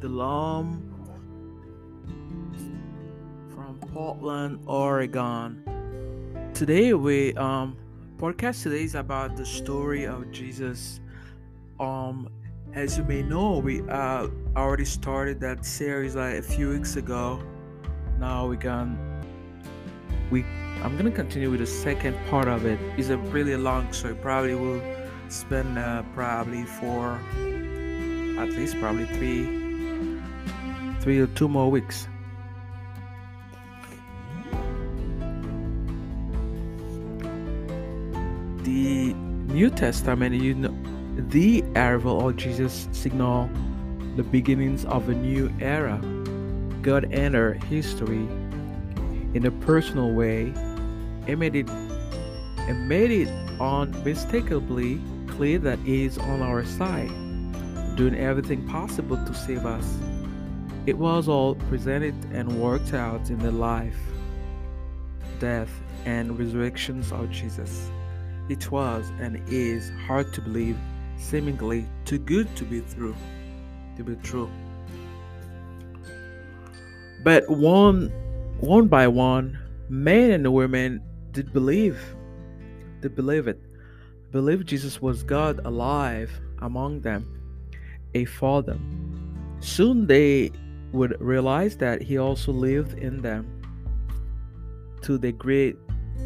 Delhomme from Portland, Oregon. Today we um podcast today is about the story of Jesus. Um as you may know, we uh already started that series like a few weeks ago. Now we can we I'm gonna continue with the second part of it. It's a really long story. Probably will spend uh, probably for at least probably three three or two more weeks the new testament you know the arrival of jesus signal the beginnings of a new era god entered history in a personal way and made it and made it unmistakably clear that he is on our side doing everything possible to save us. It was all presented and worked out in the life, death, and resurrections of Jesus. It was and is hard to believe, seemingly too good to be true. To be true. But one one by one, men and women did believe. Did believe it. Believe Jesus was God alive among them a father. Soon they would realize that he also lived in them. To their great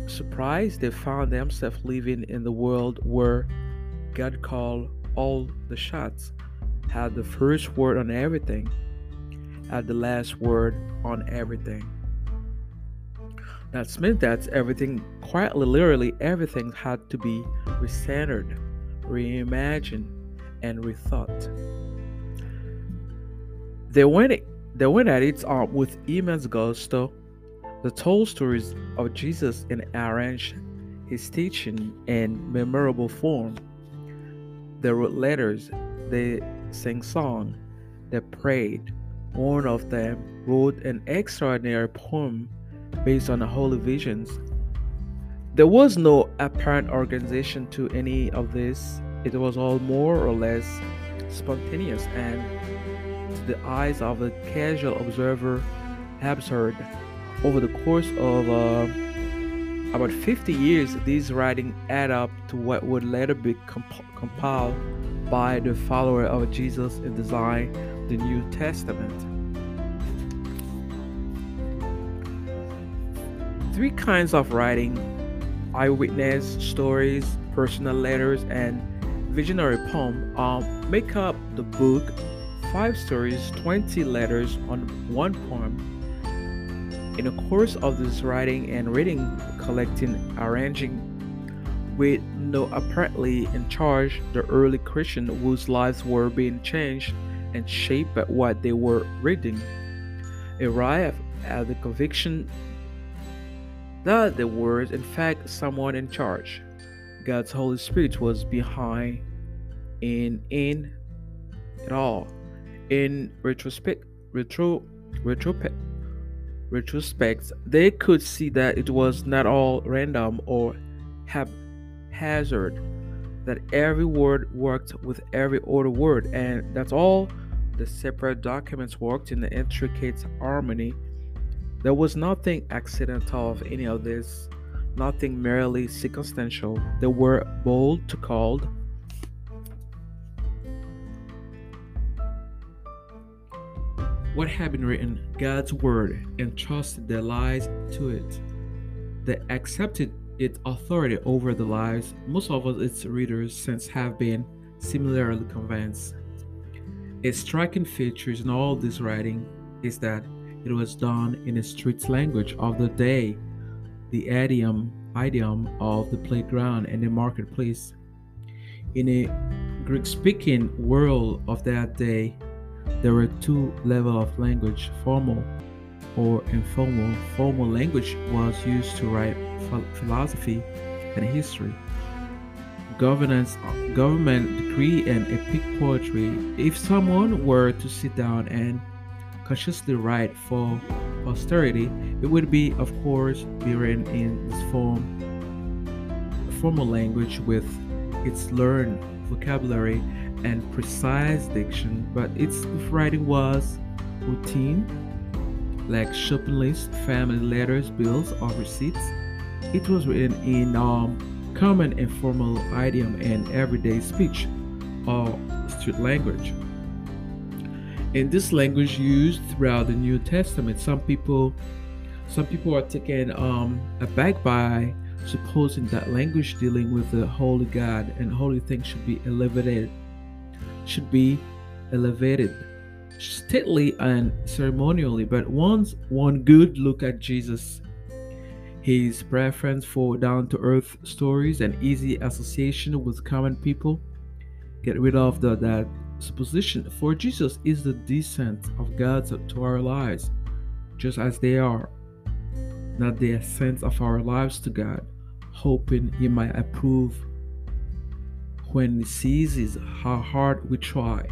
surprise, they found themselves living in the world where God called all the shots, had the first word on everything, had the last word on everything. That meant that everything, quite literally, everything had to be recentered, reimagined, and rethought. They went they went at it uh, with immense gusto. The told stories of Jesus and arranged his teaching in memorable form. They wrote letters, they sang song, they prayed. One of them wrote an extraordinary poem based on the holy visions. There was no apparent organization to any of this it was all more or less spontaneous and, the eyes of the casual observer, absurd. Over the course of uh, about 50 years, these writings add up to what would later be comp- compiled by the follower of Jesus and design the New Testament. Three kinds of writing eyewitness stories, personal letters, and visionary poem um, make up the book five stories 20 letters on one poem. In the course of this writing and reading collecting arranging with no apparently in charge the early christian whose lives were being changed and shaped by what they were reading. Arrived at the conviction that there was in fact someone in charge. God's Holy Spirit was behind in in it all. In retrospect, retro, retro, retrospect, they could see that it was not all random or haphazard. That every word worked with every other word, and that's all the separate documents worked in the intricate harmony. There was nothing accidental of any of this nothing merely circumstantial. They were bold to call what had been written, God's word, and trusted their lives to it. They accepted its authority over the lives most of its readers, since have been similarly convinced. A striking feature in all this writing is that it was done in a street language of the day the idiom, idiom of the playground and the marketplace. In a Greek speaking world of that day, there were two levels of language formal or informal. Formal language was used to write philosophy and history, governance, government decree, and epic poetry. If someone were to sit down and consciously write for posterity, it would be, of course, be written in this form, formal language with its learned vocabulary and precise diction, but its writing was routine, like shopping lists, family letters, bills, or receipts. It was written in um, common informal idiom and everyday speech, or street language. In this language used throughout the New Testament, some people some people are taken um, aback by supposing that language dealing with the holy God and holy things should be elevated, should be elevated stately and ceremonially. But once one good look at Jesus, his preference for down to earth stories and easy association with common people, get rid of the, that supposition. For Jesus is the descent of God to our lives, just as they are, not the ascent of our lives to God hoping he might approve when he sees how hard we try.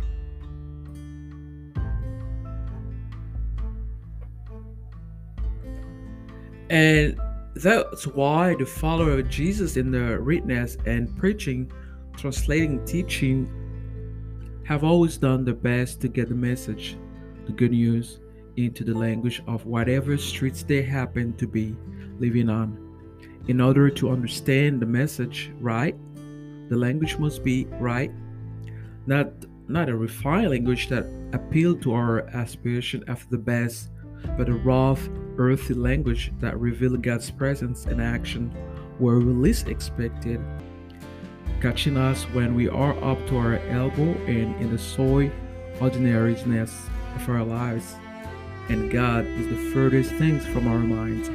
And that's why the follower of Jesus in the witness and preaching, translating, teaching have always done their best to get the message, the good news, into the language of whatever streets they happen to be living on. In order to understand the message right, the language must be right, not not a refined language that appealed to our aspiration after the best, but a rough, earthy language that revealed God's presence and action where we least expected, catching us when we are up to our elbow and in the soy ordinariness of our lives, and God is the furthest things from our minds.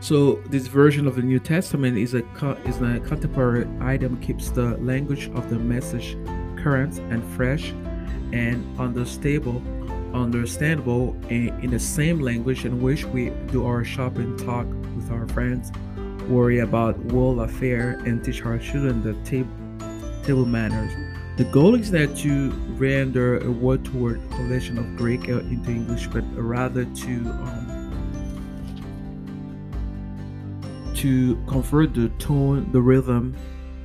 So this version of the New Testament is a is a contemporary item keeps the language of the message current and fresh and understandable understandable in, the same language in which we do our shopping talk with our friends worry about world affair and teach our children the table table manners. The goal is not to render a word to word translation of greek into english but rather to um, to convert the tone, the rhythm,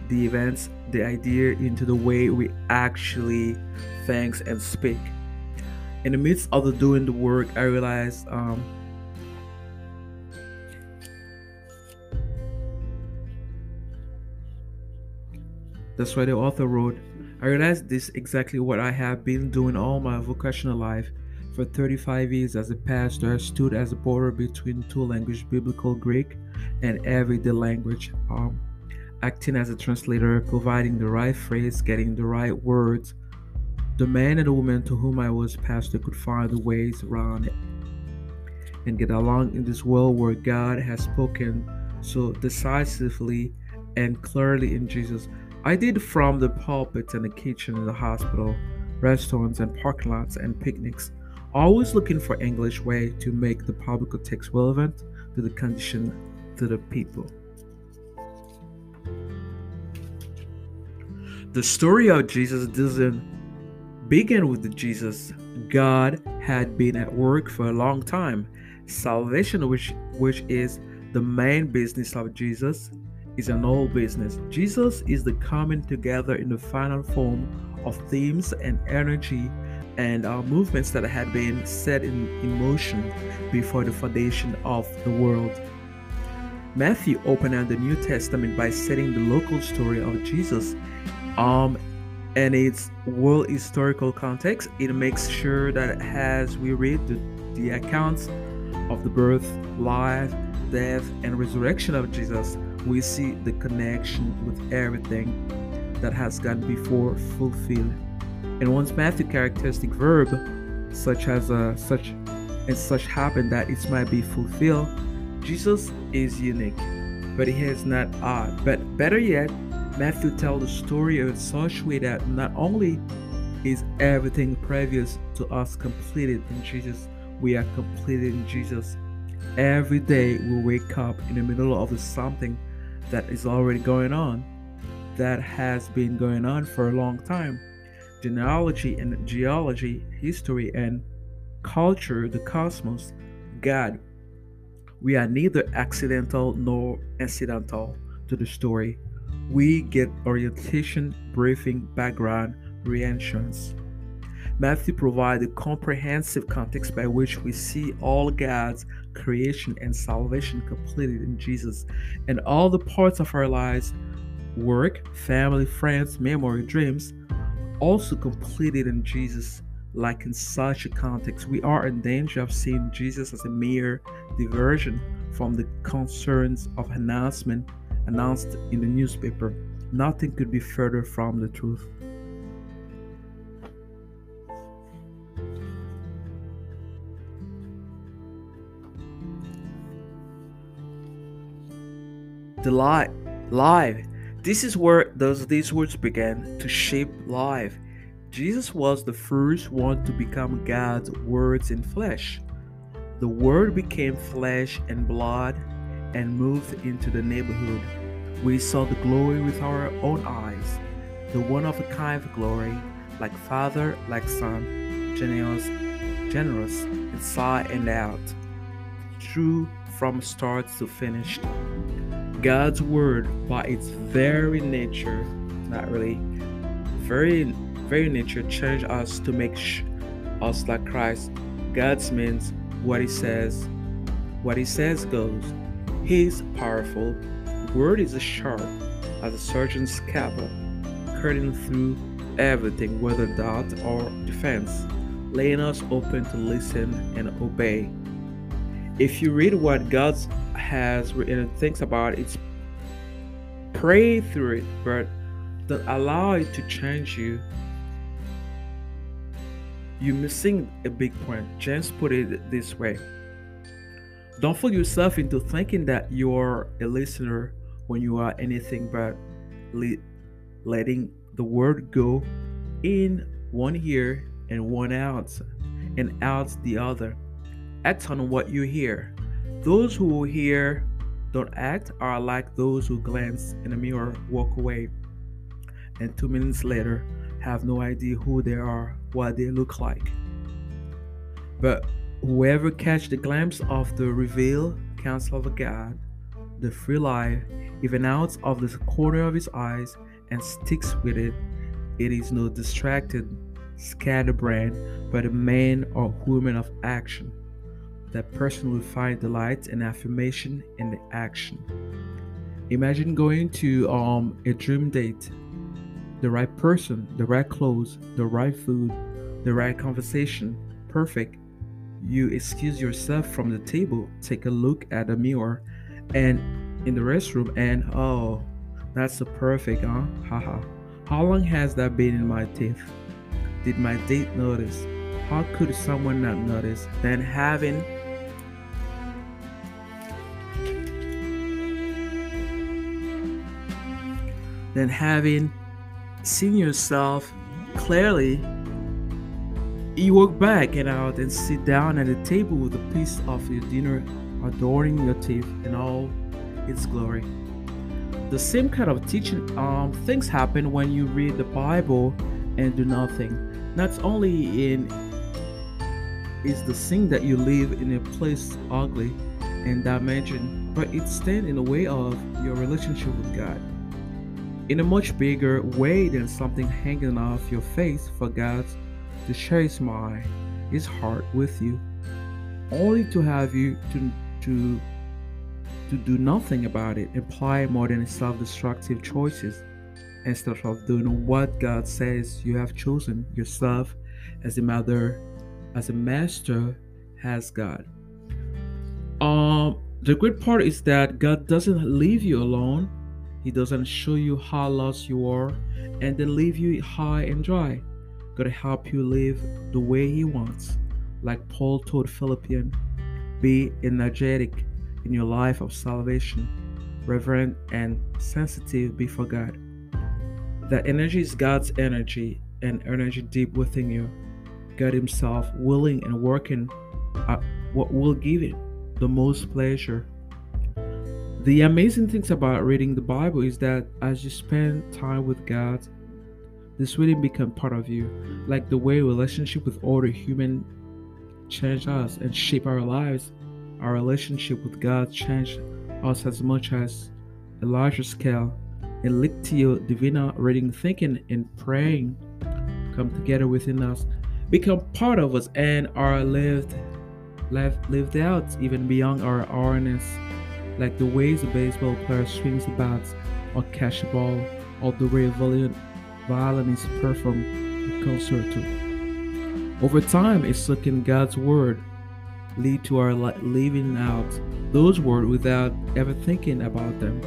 the events, the idea into the way we actually think and speak. In the midst of the doing the work, I realized um, that's why the author wrote. I realized this exactly what I have been doing all my vocational life for 35 years as a pastor, I stood as a border between two languages, biblical Greek and everyday language, um, acting as a translator, providing the right phrase, getting the right words. The man and the woman to whom I was pastor could find the ways around it and get along in this world where God has spoken so decisively and clearly in Jesus. I did from the pulpit and the kitchen in the hospital, restaurants and parking lots and picnics always looking for English way to make the public text relevant to the condition to the people. The story of Jesus doesn't begin with Jesus. God had been at work for a long time. Salvation, which which is the main business of Jesus, is an old business. Jesus is the coming together in the final form of themes and energy and uh, movements that had been set in, in motion before the foundation of the world. Matthew opened up the New Testament by setting the local story of Jesus um, and its world historical context. It makes sure that as we read the, the accounts of the birth, life, death, and resurrection of Jesus, we see the connection with everything that has gone before fulfilled and once Matthew characteristic verb, such as uh, such and such happen that it might be fulfilled, Jesus is unique, but he is not odd. But better yet, Matthew tells the story in such way that not only is everything previous to us completed in Jesus, we are completed in Jesus. Every day we wake up in the middle of something that is already going on, that has been going on for a long time genealogy and geology, history and culture, the cosmos, God. We are neither accidental nor incidental to the story. we get orientation, briefing, background, reinsurance. Matthew provides a comprehensive context by which we see all God's creation and salvation completed in Jesus, and all the parts of our lives work, family, friends, memory, dreams also completed in Jesus. Like in such a context, we are in danger of seeing Jesus as a mere diversion from the concerns of announcement announced in the newspaper. Nothing could be further from the truth. The life. This is where those these words began to shape life. Jesus was the first one to become God's words in flesh. The Word became flesh and blood and moved into the neighborhood. We saw the glory with our own eyes, the one of a kind of glory, like Father, like Son, generous, generous inside and out, true from start to finish. God's word, by its very nature, not really, very, very nature, changed us to make sh- us like Christ. God's means what He says, what He says goes. He's powerful. Word is sharp as a surgeon's scalpel, cutting through everything, whether doubt or defense, laying us open to listen and obey. If you read what God has written and thinks about it, pray through it, but don't allow it to change you. You're missing a big point. James put it this way don't fool yourself into thinking that you're a listener when you are anything but le- letting the word go in one ear and one out and out the other. Act on what you hear. Those who hear don't act are like those who glance in a mirror, walk away, and two minutes later have no idea who they are, what they look like. But Whoever catch the glimpse of the revealed counsel of God, the free life, even out of the corner of his eyes, and sticks with it, it is no distracted, scatterbrain, but a man or woman of action. That person will find delight and affirmation in the action. Imagine going to um, a dream date. The right person, the right clothes, the right food, the right conversation, perfect you excuse yourself from the table, take a look at the mirror, and in the restroom, and oh, that's perfect, huh? Haha. How long has that been in my teeth? Did my date notice? How could someone not notice? Then having then having seen yourself clearly you walk back and out and sit down at the table with a piece of your dinner adorning your teeth in all its glory. The same kind of teaching um, things happen when you read the Bible and do nothing. Not only in is the sin that you live in a place ugly and dimension, but it stands in the way of your relationship with God. In a much bigger way than something hanging off your face for God to his mind, his heart with you, only to have you to to to do nothing about it, imply more than self-destructive choices instead of doing what God says you have chosen yourself as a mother, as a master, has God. Um, the great part is that God doesn't leave you alone. He doesn't show you how lost you are and then leave you high and dry to help you live the way He wants. Like Paul told Philippians, be energetic in your life of salvation, reverent and sensitive before God. That energy is God's energy and energy deep within you. God Himself willing and working at what will give it the most pleasure. The amazing things about reading the Bible is that as you spend time with God, this really become part of you. Like the way relationship with other human change us and shape our lives our relationship with god changed us as much as a larger scale. A lectio divina reading, thinking, and praying come together within us, become part of us, and are lived, lived, lived out even beyond our awareness, like the ways a baseball player swings the bat or catch a ball, or the way a violinist perform a concerto. Over time, it's looking God's word lead to our living out those words without ever thinking about them.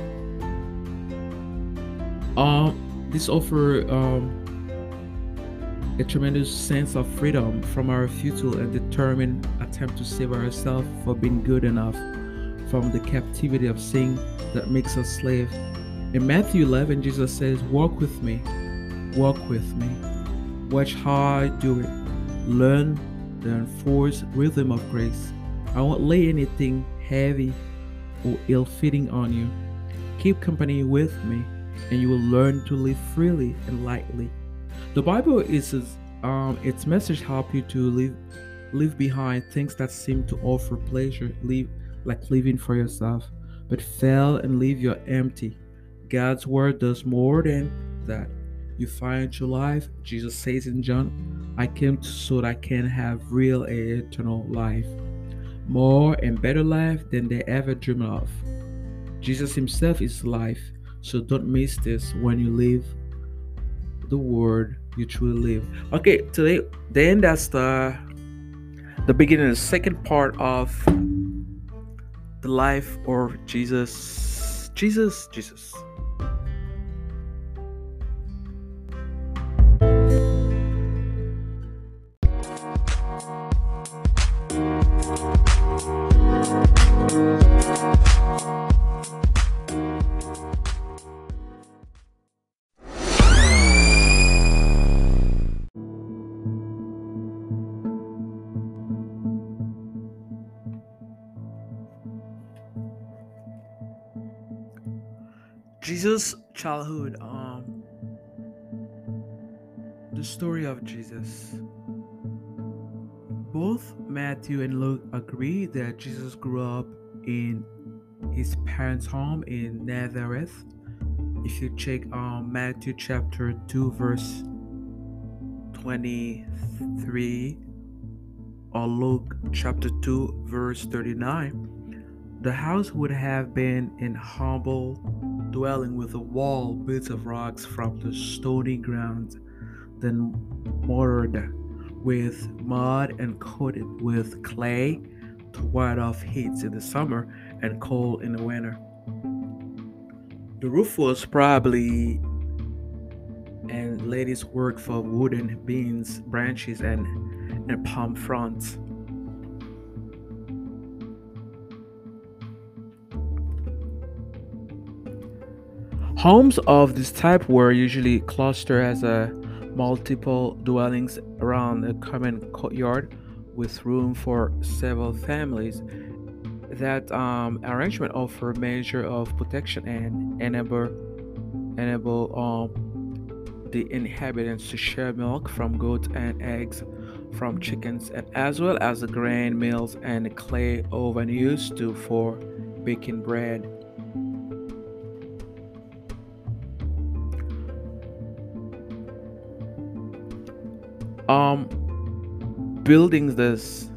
Um, this offer um, a tremendous sense of freedom from our futile and determined attempt to save ourselves for being good enough from the captivity of sin that makes us slave. In Matthew 11, Jesus says, Walk with me, walk with me. Watch how I do it. Learn the enforced rhythm of grace. I won't lay anything heavy or ill fitting on you. Keep company with me, and you will learn to live freely and lightly. The Bible is um, its message help you to live leave behind things that seem to offer pleasure, leave like living for yourself, but fail and leave you empty. God's word does more than that. You find true life. Jesus says in John, I came so that I can have real and eternal life more and better life than they ever dreamed of. Jesus Himself is life, so don't miss this when you live the word you truly live. Okay, today then that's the the beginning, the second part of the life of Jesus. Jesus, Jesus. Jesus' childhood, um, the story of Jesus. Both Matthew and Luke agree that Jesus grew up in his parents' home in Nazareth. If you check um, Matthew chapter 2, verse 23, or Luke chapter 2, verse 39, the house would have been in humble dwelling with a wall built of rocks from the stony ground, then mortared with mud and coated with clay to ward off heat in the summer and cold in the winter. The roof was probably and ladies worked for wooden beams, branches, and, and palm fronds. Homes of this type were usually clustered as a multiple dwellings around a common courtyard with room for several families. That um, arrangement offered a measure of protection and enable enable um, the inhabitants to share milk from goats and eggs from chickens, and as well as the grain mills and clay oven used to for baking bread. Um building this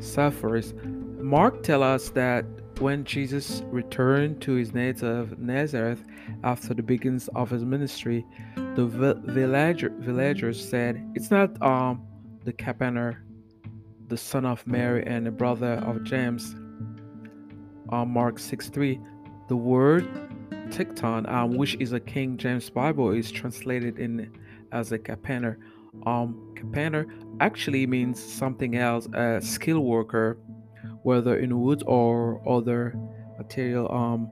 suffers mark tell us that when jesus returned to his native nazareth after the beginnings of his ministry the villager, villagers said it's not um the carpenter, the son of mary and the brother of james. Um, mark 6 3 the word tekton um, which is a king james bible is translated in as a carpenter um, Capaner actually means something else. A skilled worker, whether in wood or other material, um,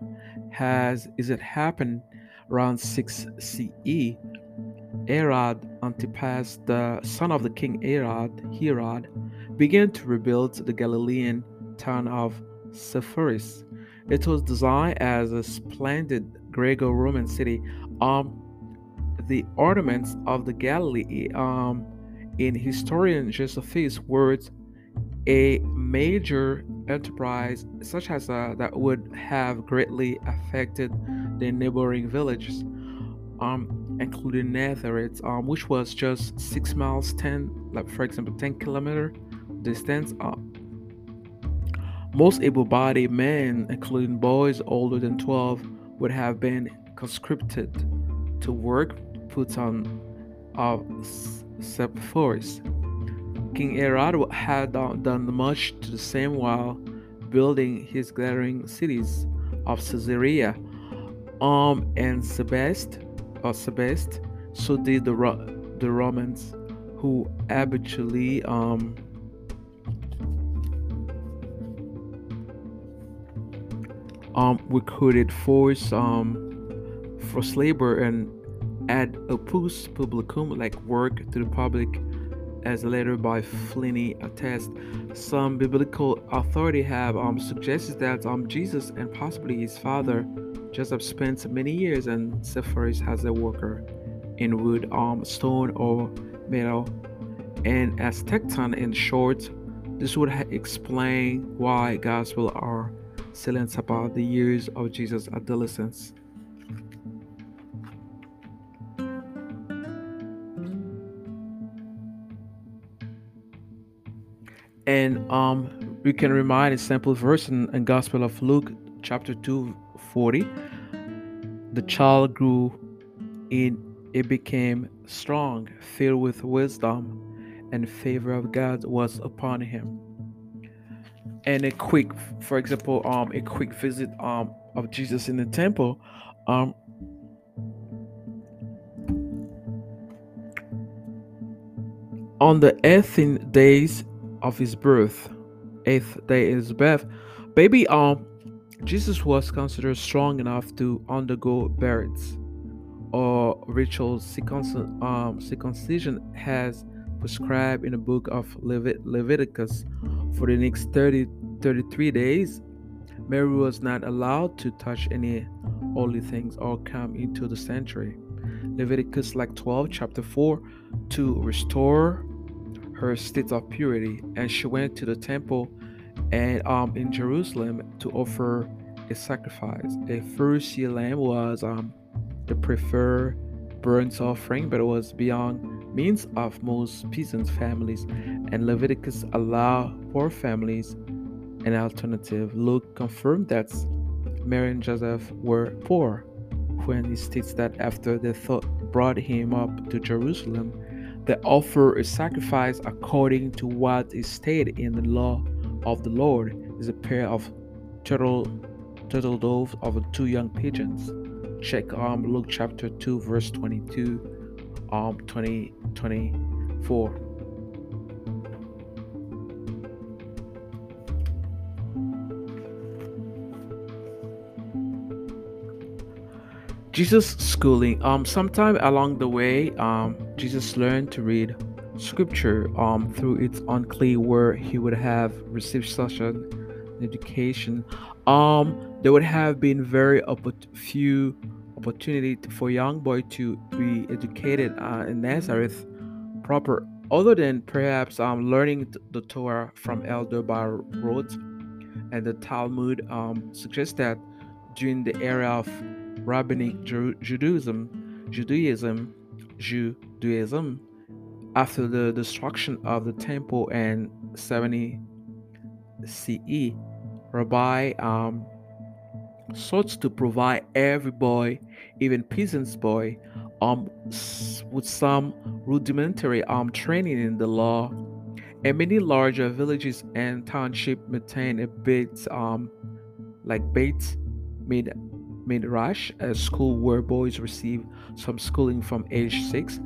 has is it happened around 6 CE. Herod Antipas, the son of the king Herod, Herod, began to rebuild the Galilean town of Sepphoris. It was designed as a splendid Greco-Roman city. Um, the ornaments of the Galilee, um, in historian Josephus' words, a major enterprise such as uh, that would have greatly affected the neighboring villages. um, including Nazareth, um, which was just six miles, ten, like for example, ten kilometer distance. Uh, most able-bodied men, including boys older than 12, would have been conscripted to work put on of Sepphoris. King Herod had done much to the same while building his glaring cities of Caesarea um, and Sebaste, or Sebaste. So did the, the Romans, who habitually um, um, recruited force um, for labor and ad opus publicum, like work to the public, as a letter by Pliny attests. Some biblical authority have um, suggested that um, Jesus and possibly his father Joseph spent many years in Sepphoris as a worker in wood, um, stone, or metal. And as tekton in short, this would explain why Gospels are silent about the years of Jesus' adolescence. And um, we can remind a simple verse in, in Gospel of Luke, chapter 2, 40. The child grew in it became strong, filled with wisdom, and favor of God was upon him. And a quick, for example, um, a quick visit um of Jesus in the temple, um, on the eighth days of his birth, eighth day is birth, baby um Jesus was considered strong enough to undergo burials or rituals um, circumcision has prescribed in the book of Levit- Leviticus for the next 30 33 days. Mary was not allowed to touch any holy things or come into the sanctuary. Leviticus like 12 chapter 4 to restore her state of purity and she went to the temple and um, in Jerusalem to offer a sacrifice. A first lamb was um, the preferred burnt offering, but it was beyond means of most peasant families, and Leviticus allowed poor families an alternative. Luke confirmed that Mary and Joseph were poor when he states that after the thought brought him up to Jerusalem, they offer a sacrifice according to what is stated in the law of the Lord is a pair of turtle turtle doves of two young pigeons. Check um Luke chapter 2 verse 22 um 20 24. Jesus schooling um sometime along the way um Jesus learned to read scripture um, through its unclear where he would have received such an education. Um, there would have been very few opportunity for young boy to be educated uh, in Nazareth proper other than perhaps um, learning the Torah from elder by rote and the Talmud um, suggests that during the era of rabbinic Judaism Judaism Judaism after the destruction of the temple in 70 CE, Rabbi um, sought to provide every boy, even peasant's boy, um, with some rudimentary um, training in the law. And many larger villages and townships maintain a bit um, like Beit mid Midrash, a school where boys receive some schooling from age six.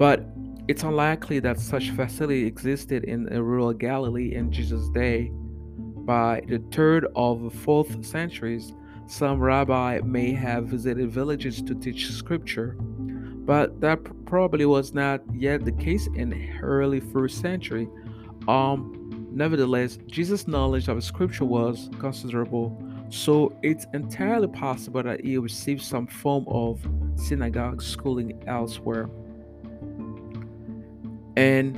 But it's unlikely that such facility existed in rural Galilee in Jesus' day. By the third or fourth centuries, some rabbi may have visited villages to teach scripture, but that probably was not yet the case in the early first century. Um, nevertheless, Jesus' knowledge of scripture was considerable, so it's entirely possible that he received some form of synagogue schooling elsewhere. And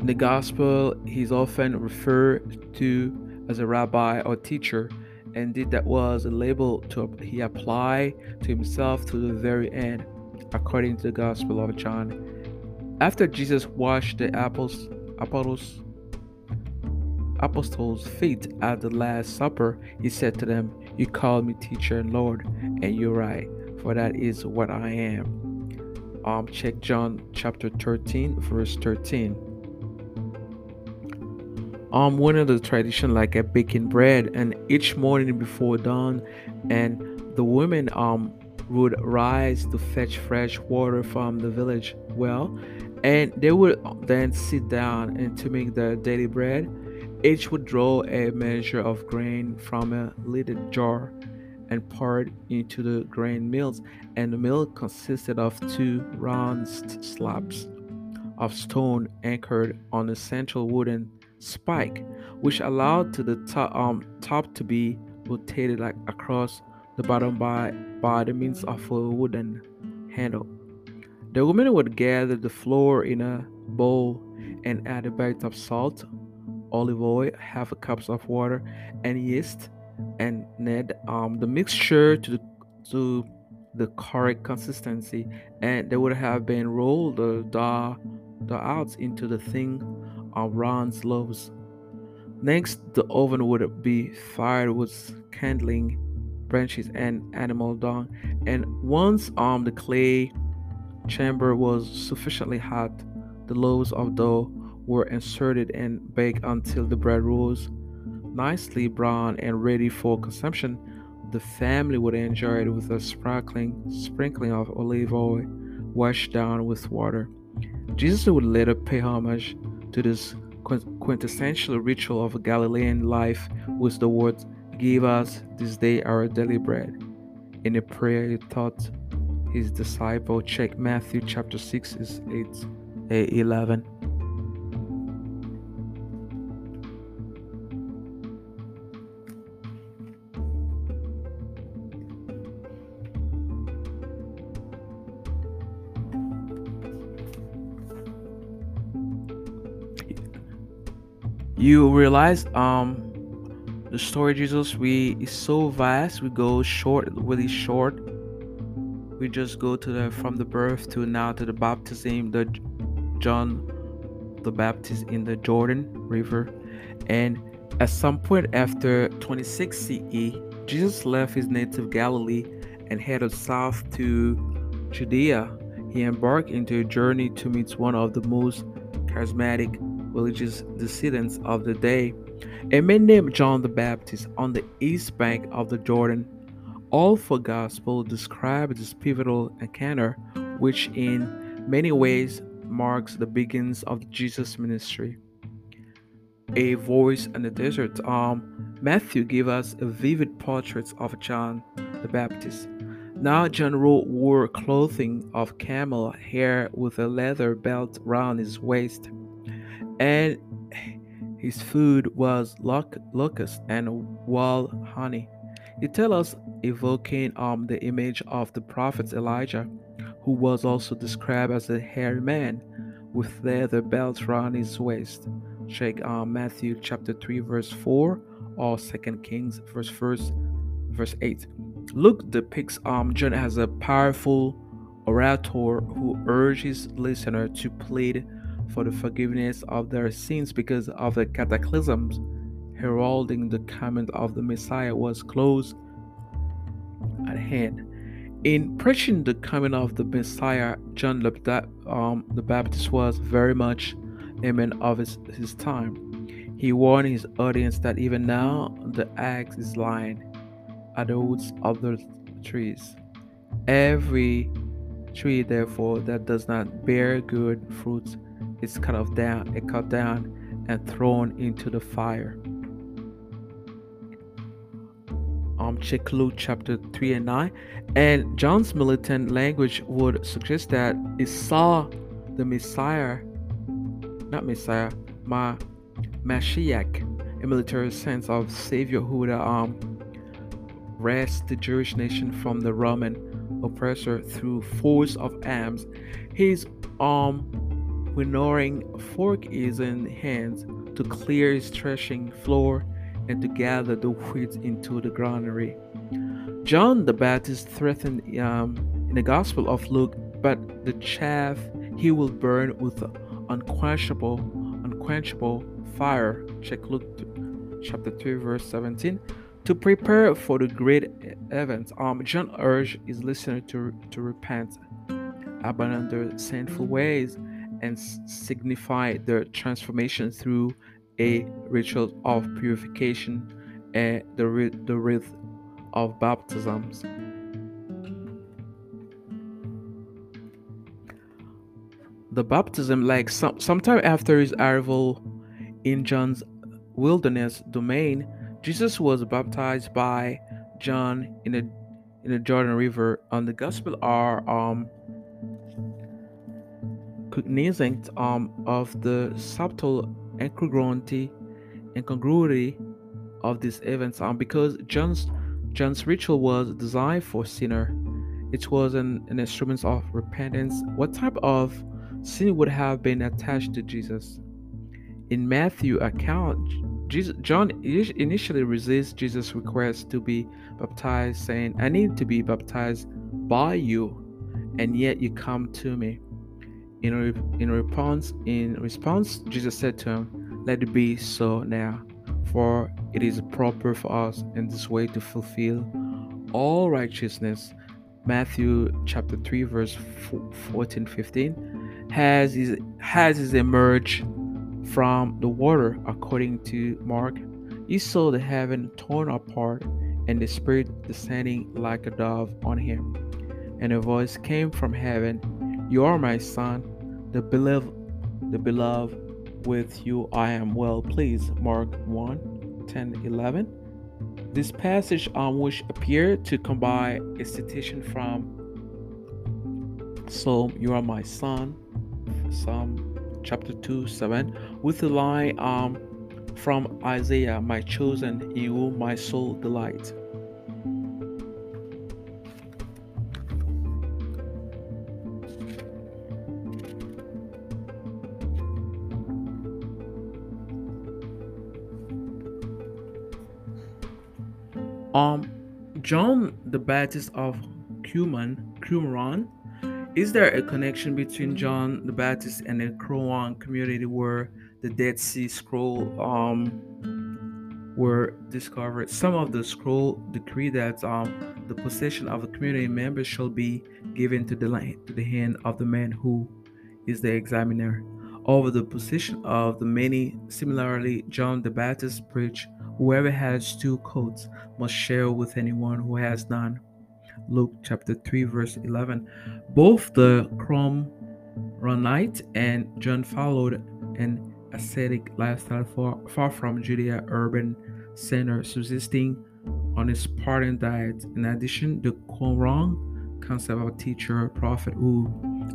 in the gospel, he's often referred to as a rabbi or teacher, Indeed, that was a label to he applied to himself to the very end. according to the Gospel of John. After Jesus washed the apostles, apostles, apostles' feet at the Last Supper, he said to them, You call me teacher and Lord, and you're right, for that is what I am. Um, check John chapter 13, verse 13. Um, one of the tradition like a baking bread, and each morning before dawn, and the women um would rise to fetch fresh water from the village well and they would then sit down and to make their daily bread. Each would draw a measure of grain from a lidded jar and pour it into the grain mills, and the mill consisted of two round slabs of stone anchored on a central wooden spike, which allowed to the top, um, top to be rotated like across the bottom by by the means of a wooden handle. The women would gather the flour in a bowl and add a bit of salt, olive oil, half a cup of water, and yeast, and knead um, the mixture to the, to the correct consistency. And they would have been rolled the dough, dough out into the thin uh, round loaves. Next, the oven would be fired with kindling branches and animal dung. And once um, the clay chamber was sufficiently hot, the loaves of dough were inserted and baked until the bread rose nicely brown and ready for consumption. The family would enjoy it with a sparkling sprinkling of olive oil washed down with water. Jesus would later pay homage to this quintessential ritual of Galilean life with the words, Give us this day our daily bread. In a prayer, he taught his disciple. Check Matthew chapter 6 is 8, eh, 11. You realize um the story Jesus we is so vast. We go short really short. We just go to the from the birth to now to the baptism the john the baptist in the jordan river. And at some point after 26 ce jesus left his native galilee and headed south to judea. He embarked into a journey to meet one of the most charismatic religious descendants of the day a man named john the baptist on the east bank of the jordan all four Gospels describe this pivotal encounter, which in many ways marks the beginnings of Jesus' ministry. A voice in the desert. Um, Matthew gave us a vivid portrait of John the Baptist. Now John wore clothing of camel hair with a leather belt round his waist, and his food was locust and wild honey. It tells us evoking um, the image of the prophet Elijah, who was also described as a hairy man with leather belts around his waist. Check um, Matthew chapter 3 verse 4 or 2 Kings verse first verse 8. Luke depicts um, John as a powerful orator who urges listener to plead for the forgiveness of their sins because of the cataclysms heralding the coming of the Messiah was close at hand. In preaching the coming of the Messiah, John the, um, Baptist was very much a man of his, his time. He warned his audience that even now the axe is lying at the roots of the trees. Every tree, therefore, that does not bear good fruits is cut off down, cut down, and thrown into the fire. um, check Luke chapter 3 and 9. And John's militant language would suggest that he saw the Messiah, not Messiah, my Mashiach, a military sense of Savior who would um, wrest the Jewish nation from the Roman oppressor through force of arms. His um winnowing fork is in hands to clear his threshing floor and to gather the wheat into the granary. John the Baptist threatened um, in the Gospel of Luke but the chaff he will burn with unquenchable, unquenchable fire. Check Luke chapter 3, verse 17. To prepare for the great event, um, John urged his listener to, to repent, abandon their sinful ways, and signify their transformation through a ritual of purification and the, the rite of baptisms. The baptism, like some sometime after his arrival in John's wilderness domain, Jesus was baptized by John in the in the Jordan River. On the Gospel are um, cognizant um, of the subtle incongruity incongruity of these events um, because John's John's ritual was designed for sinner. It was an, an instrument of repentance. What type of sin would have been attached to Jesus? In Matthew account, Jesus, John initially resists Jesus' request to be baptized, saying, I need to be baptized by you, and yet you come to me. In, re- in response, in response, Jesus said to him, Let it be so now, for it is proper for us in this way to fulfill all righteousness. Matthew chapter 3, verse 14 15 has his, has his emerged from the water, according to Mark, he saw the heaven torn apart and the Spirit descending like a dove on him. And a voice came from heaven, You are my Son, the beloved, the beloved. With you I am well pleased. Mark 1 10 11. This passage on which appeared to combine a citation from Psalm, You are my son, Psalm chapter 2 7 with the line um, from Isaiah, My chosen, in whom my soul delights. Um, John the Baptist of Qumran, Qumran is there a connection between John the Baptist and the Qumran community where the Dead Sea Scroll um, were discovered? Some of the scroll decree that um, the possession of the community members shall be given to the to the hand of the man who is the examiner. Over the position of the many, similarly, John the Baptist preached, Whoever has two coats must share with anyone who has none. Luke chapter 3, verse 11. Both the Qumranite and John followed an ascetic lifestyle far, far from Judea urban center, subsisting on a Spartan diet. In addition, the Qumran concept of teacher, prophet who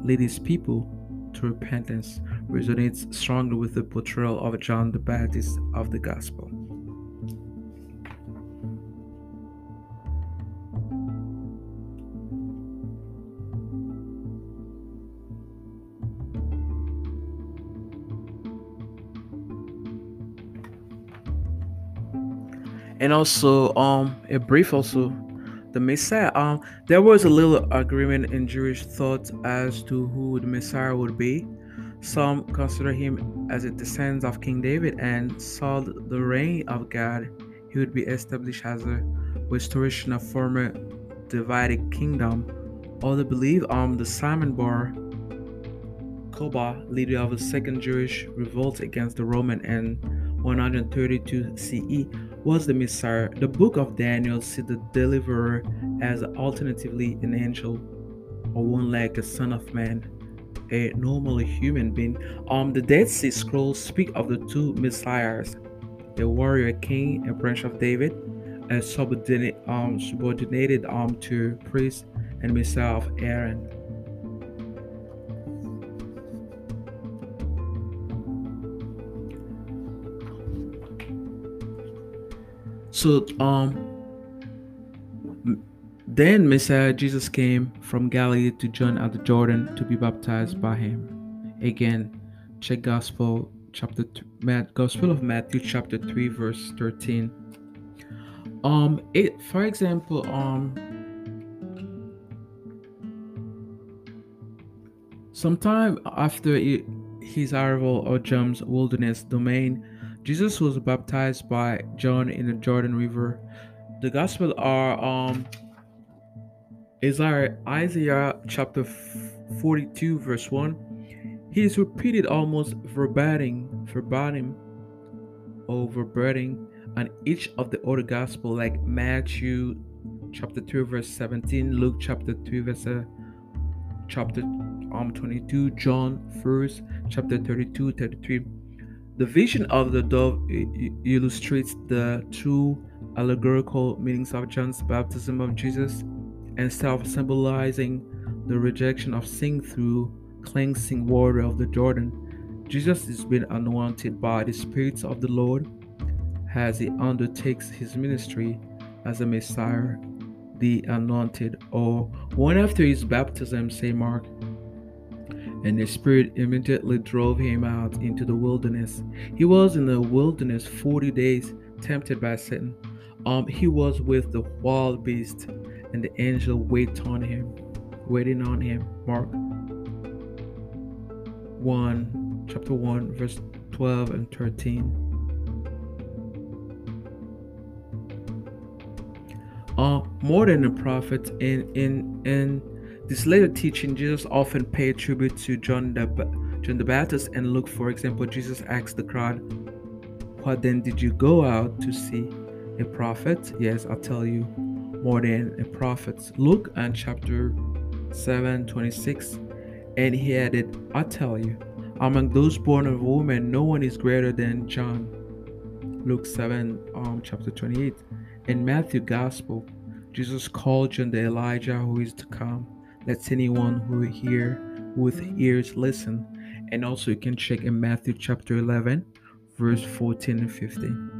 lead his people to repentance resonates strongly with the portrayal of John the Baptist of the Gospel. and also um a brief also the Messiah. Um, there was a little agreement in Jewish thought as to who the Messiah would be. Some consider him as a descendant of King David and saw the reign of God. He would be established as a restoration of former divided kingdom. Others believe um the Simon Bar Kokhba, leader of the second Jewish revolt against the Roman in 132 CE, was the Messiah. The book of Daniel sees the deliverer as alternatively an angel or one like a son of man, a normal human being. Um, the Dead Sea Scrolls speak of the two messiahs, a warrior king, a branch of David, and subordinate, um, subordinated um, to priest and messiah of Aaron. So um then Messiah Jesus came from Galilee to John at the Jordan to be baptized by him. Again, check Gospel chapter Matt, Gospel of Matthew chapter 3 verse 13. Um it for example, um Sometime after his arrival at John's wilderness domain, Jesus was baptized by John in the Jordan River. The Gospel are um Isaiah, Isaiah chapter 42 verse 1. He is repeated almost verbatim, verbatim, verbatim, and each of the other gospel like Matthew chapter 2 verse 17, Luke chapter 2 verse uh, chapter um 22, John 1st chapter 32, 33. The vision of the dove illustrates the two allegorical meanings of John's baptism of Jesus and self symbolizing the rejection of sin through cleansing water of the Jordan. Jesus is being anointed by the Spirit of the Lord as he undertakes his ministry as a Messiah, the anointed, or one after his baptism, say Mark. And the Spirit immediately drove him out into the wilderness. He was in the wilderness 40 days, tempted by Satan. Um, he was with the wild beast, and the angel waited on him, waiting on him. Mark 1, chapter 1, verse 12 and 13. Uh, more than a prophet, in in in this later teaching, Jesus often paid tribute to John the John the Baptist and look, for example, Jesus asked the crowd, "What then did you go out to see? A prophet? Yes, I'll tell you, more than a prophet." Luke and chapter 7, 26. And he added, I tell you, among those born of woman, no one is greater than John. Luke 7, um, chapter 28. In Matthew Gospel, Jesus called John the Elijah who is to come. Let anyone who hear with ears listen. And also you can check in Matthew chapter 11, verse 14 and 15.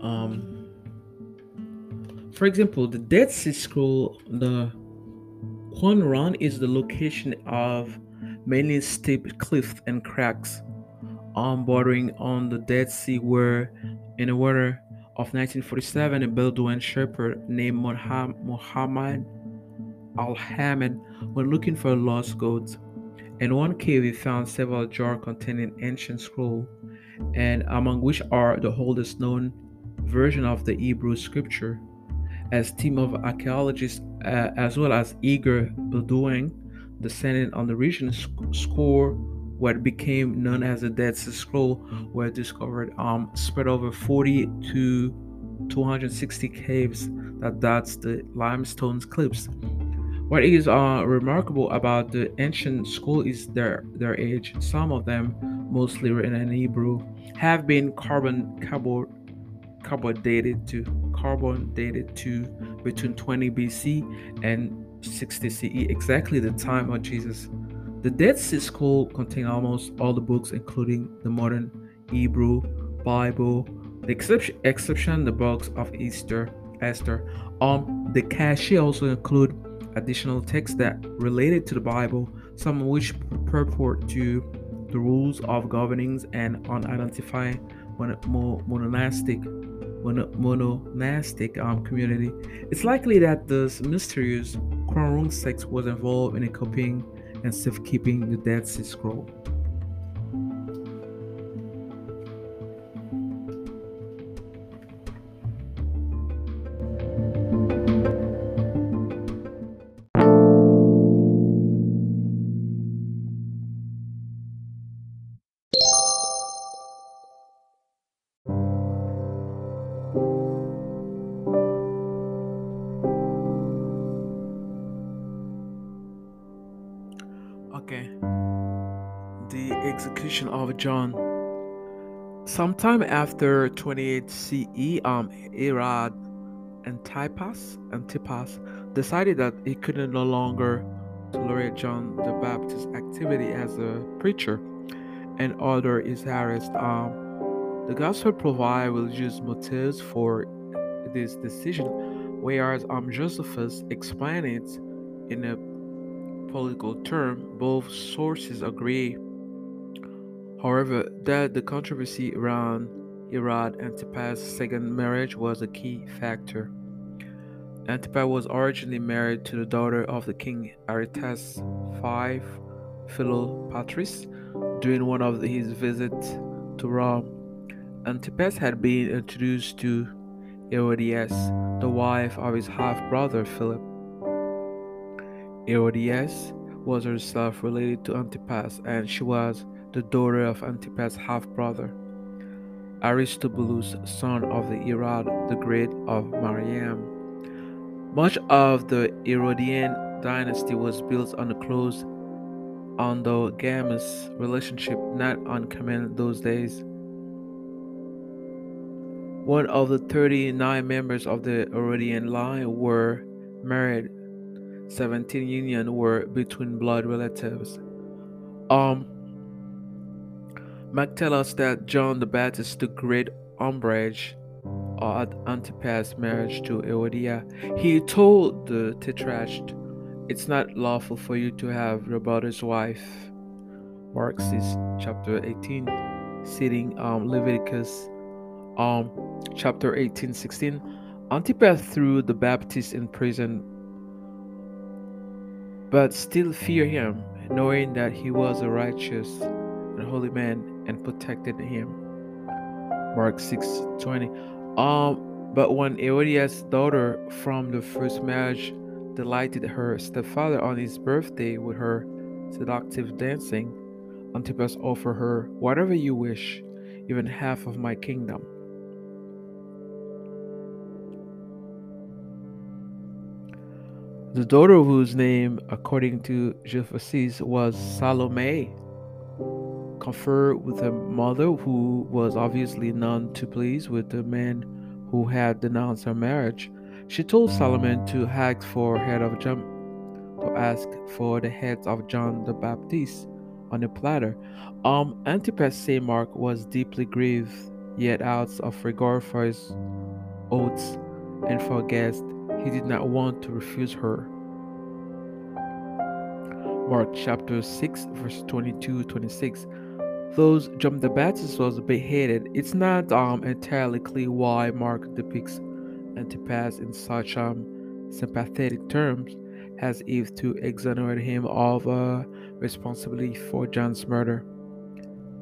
Um, for example, the Dead Sea Scroll, the Qumran is the location of many steep cliffs and cracks um, bordering on the Dead Sea where, in the winter of 1947, a Bedouin shepherd named Muhammad al-Hamid went looking for lost goats. In one cave, he found several jars containing ancient scrolls, and among which are the oldest known version of the Hebrew scripture. As team of archaeologists, uh, as well as eager Bedouin descending on the region, score what became known as the Dead Sea Scroll were discovered, um, spread over 40 to 260 caves that dots the limestone cliffs. What is uh, remarkable about the ancient scroll is their their age. Some of them, mostly written in Hebrew, have been carbon carbon carbon dated to carbon dated to between 20 BC and 60 CE, exactly the time of Jesus the Dead Sea Scroll contains almost all the books, including the modern Hebrew Bible, the exception, exception the books of Easter, Esther. Um, the cache also include additional texts that related to the Bible, some of which purport to the rules of governings and unidentified monastic monastic um, community. It's likely that this mysterious Qumran sect was involved in copying and safekeeping the Dead Sea Scroll. John. Sometime after 28 CE, um, Herod Antipas, Antipas decided that he couldn't no longer tolerate John the Baptist's activity as a preacher and ordered his arrest. Um, the gospel provides religious motives for this decision, whereas um, Josephus explained it in a political term. Both sources agree However, that the controversy around Herod Antipas' second marriage was a key factor. Antipas was originally married to the daughter of the king Aretas V Philopatris during one of his visits to Rome. Antipas had been introduced to Herodias, the wife of his half brother Philip. Herodias was herself related to Antipas, and she was the daughter of Antipas' half brother. Aristobulus, son of the Herod the Great of Mariam. Much of the Herodian dynasty was built on a close on the endogamous relationship not uncommon those days. One of the 39 members of the Herodian line were married. 17 unions were between blood relatives. Um, Mark tells us that John the Baptist took great umbrage at Antipas' marriage to Eodia. He told the Tetrarch, It's not lawful for you to have your brother's wife. Mark 6, chapter 18, citing um, Leviticus um, chapter 18, 16. Antipas threw the Baptist in prison, but still fear him, knowing that he was a righteous and holy man and protected him. Mark 6:20. Um, but when Herodias' daughter from the first marriage delighted her stepfather on his birthday with her seductive dancing, Antipas offered her whatever you wish, even half of my kingdom. The daughter whose name, according to Josephus, was Salome, conferred with her mother who was obviously none too pleased with the man who had denounced her marriage. She told Solomon to ask for head of John, to ask for the heads of John the Baptist on a platter. Um, Antipas Mark was deeply grieved, yet out of regard for his oaths and for guests, he did not want to refuse her. Mark chapter 6, verse 22 26 those John the Baptist was beheaded, it's not um, entirely clear why Mark depicts Antipas in such um, sympathetic terms, as if to exonerate him of uh, responsibility for John's murder.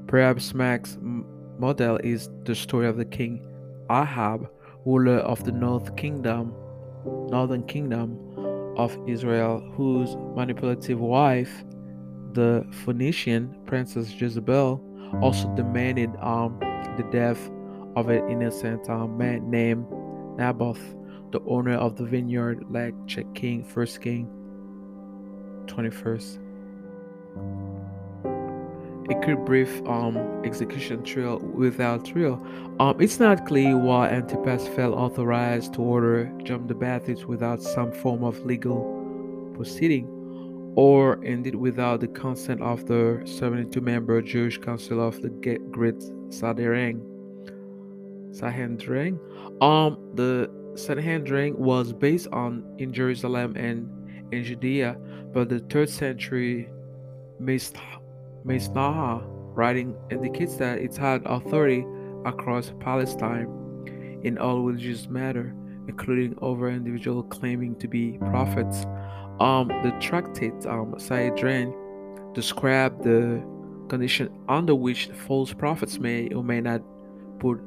Perhaps Mark's model is the story of the king Ahab, ruler of the North Kingdom, Northern Kingdom of Israel, whose manipulative wife the Phoenician princess Jezebel also demanded um, the death of an innocent um, man named Naboth, the owner of the vineyard, like check King, First King, 21st. A quick brief um, execution trial without trial. Um, it's not clear why Antipas felt authorized to order John the Baptist without some form of legal proceeding or indeed without the consent of the 72 member Jewish Council of the Great Sanhedrin. Sanhedrin. Um, the Sanhedrin was based on in Jerusalem and in Judea, but the third century Mishnah writing indicates that it had authority across Palestine in all religious matter, including over individuals claiming to be prophets. Um, the tractate um, Sanhedrin describe the condition under which false prophets may or may not put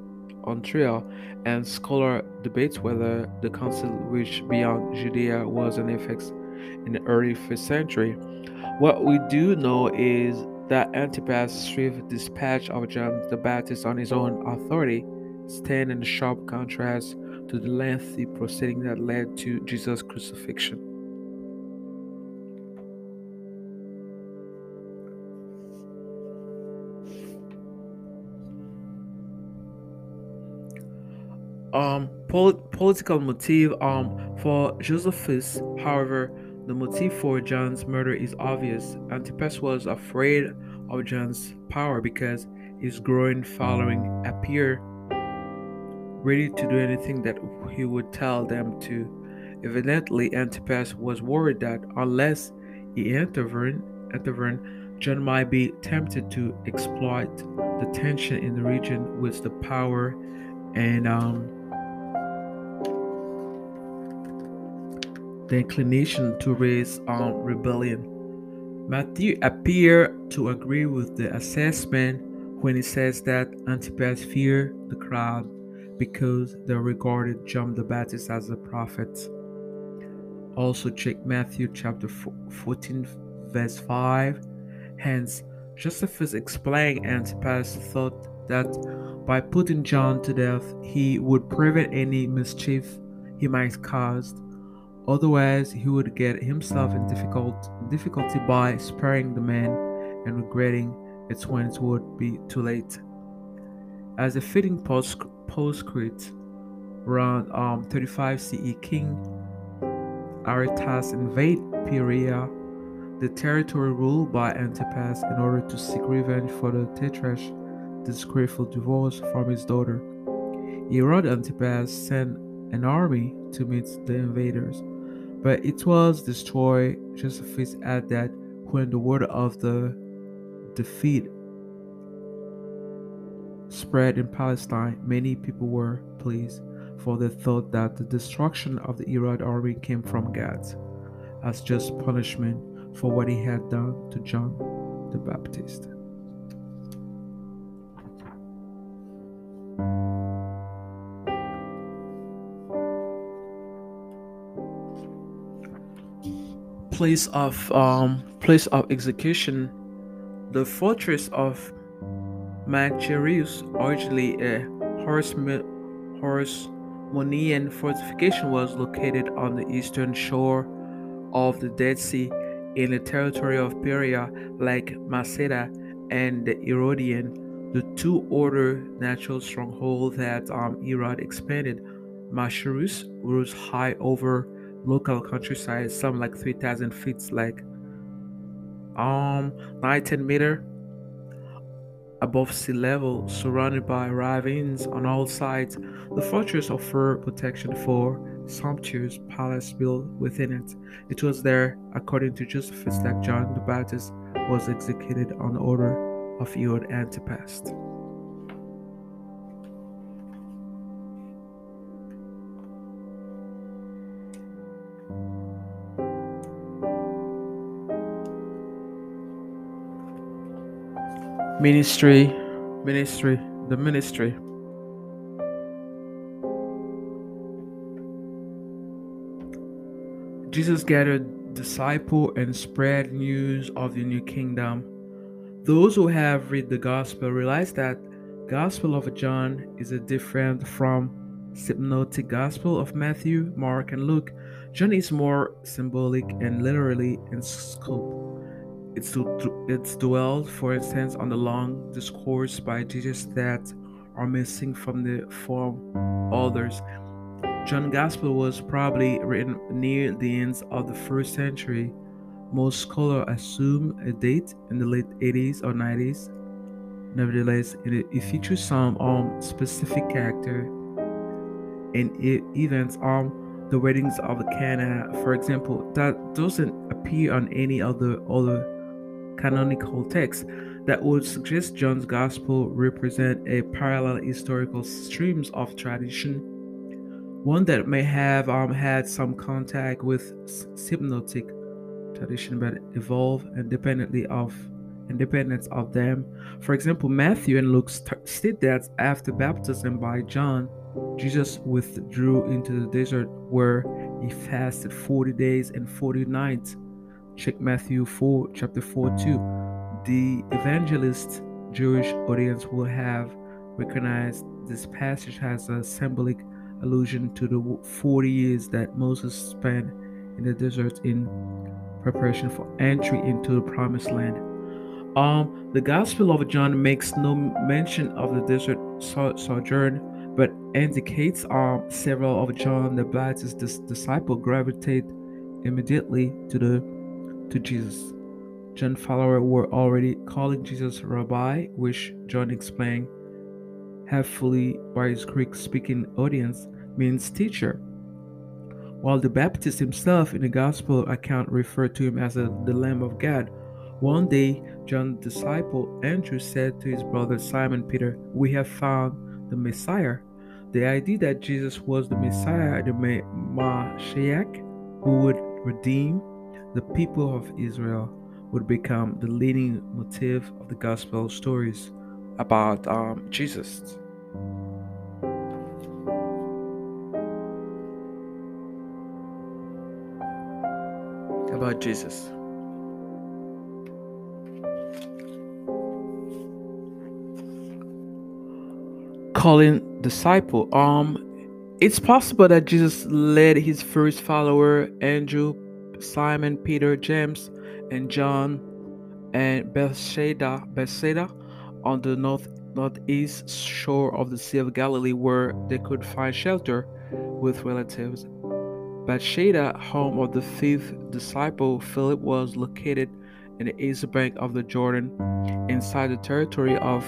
on trial, and scholar debates whether the council reached beyond Judea was an effect in the early first century. What we do know is that Antipas' swift dispatch of John the Baptist on his own authority stand in sharp contrast to the lengthy proceeding that led to Jesus' crucifixion. Um pol- political motive um for Josephus however the motive for John's murder is obvious. Antipas was afraid of John's power because his growing following appeared ready to do anything that he would tell them to. Evidently Antipas was worried that unless he intervened, John might be tempted to exploit the tension in the region with the power and um, the inclination to raise um, rebellion. Matthew appeared to agree with the assessment when he says that Antipas feared the crowd because they regarded John the Baptist as a prophet. Also, check Matthew chapter 14, verse 5. Hence, Josephus explained Antipas thought that by putting John to death, he would prevent any mischief he might cause. Otherwise, he would get himself in difficult, difficulty by sparing the man and regretting it when it would be too late. As a fitting post, postscript, around um, 35 CE, King Aretas invaded Perea, the territory ruled by Antipas, in order to seek revenge for the Tetrarch's disgraceful divorce from his daughter. Herod Antipas sent an army to meet the invaders, but it was destroyed. Josephus added that when the word of the defeat spread in Palestine, many people were pleased, for they thought that the destruction of the Herod army came from God, as just punishment for what he had done to John the Baptist. Place of um, place of execution, the fortress of Machaerus, originally a horse Hasmonean fortification, was located on the eastern shore of the Dead Sea in the territory of Perea, like Masada and the Herodium, the two older natural strongholds that um, Herod expanded. Machaerus rose high over local countryside, some like 3,000 feet, like um 19 meter above sea level, surrounded by ravines on all sides. The fortress offered protection for sumptuous palace built within it. It was there, according to Josephus, that John the Baptist was executed on order of Herod Antipas. Ministry, ministry, the ministry. Jesus gathered disciples and spread news of the new kingdom. Those who have read the gospel realize that Gospel of John is different from synoptic Gospel of Matthew, Mark, and Luke. John is more symbolic and literally in scope. It's, it's dwelled, for instance, on the long discourse by Jesus that are missing from the four others. John's Gospel was probably written near the ends of the first century. Most scholars assume a date in the late 80s or 90s. Nevertheless, it, features some um, specific character and events on the weddings of Cana, for example, that doesn't appear on any other other canonical texts that would suggest John's Gospel represent a parallel historical streams of tradition, one that may have um, had some contact with synoptic tradition but evolve independently of independence of them. For example, Matthew and Luke state that after baptism by John, Jesus withdrew into the desert where he fasted 40 days and 40 nights Check Matthew 4, chapter 4 2. The evangelist Jewish audience will have recognized this passage as a symbolic allusion to the 40 years that Moses spent in the desert in preparation for entry into the promised land. Um, the Gospel of John makes no mention of the desert sojourn, but indicates um, several of John the Baptist's disciples gravitate immediately to the to Jesus. John followers were already calling Jesus Rabbi, which John explained helpfully by his Greek speaking audience means teacher. While the Baptist himself in the Gospel account referred to him as a, the Lamb of God, one day John's disciple Andrew said to his brother Simon Peter, We have found the Messiah. The idea that Jesus was the Messiah, the Mashiach, who would redeem the people of Israel would become the leading motif of the gospel stories about um, Jesus. About Jesus. Calling disciple. Um, it's possible that Jesus led his first follower, Andrew, Simon, Peter, James, and John, and Bethsaida, Bethsaida, on the north northeast shore of the Sea of Galilee, where they could find shelter with relatives. Bethsaida, home of the fifth disciple, Philip, was located in the east bank of the Jordan, inside the territory of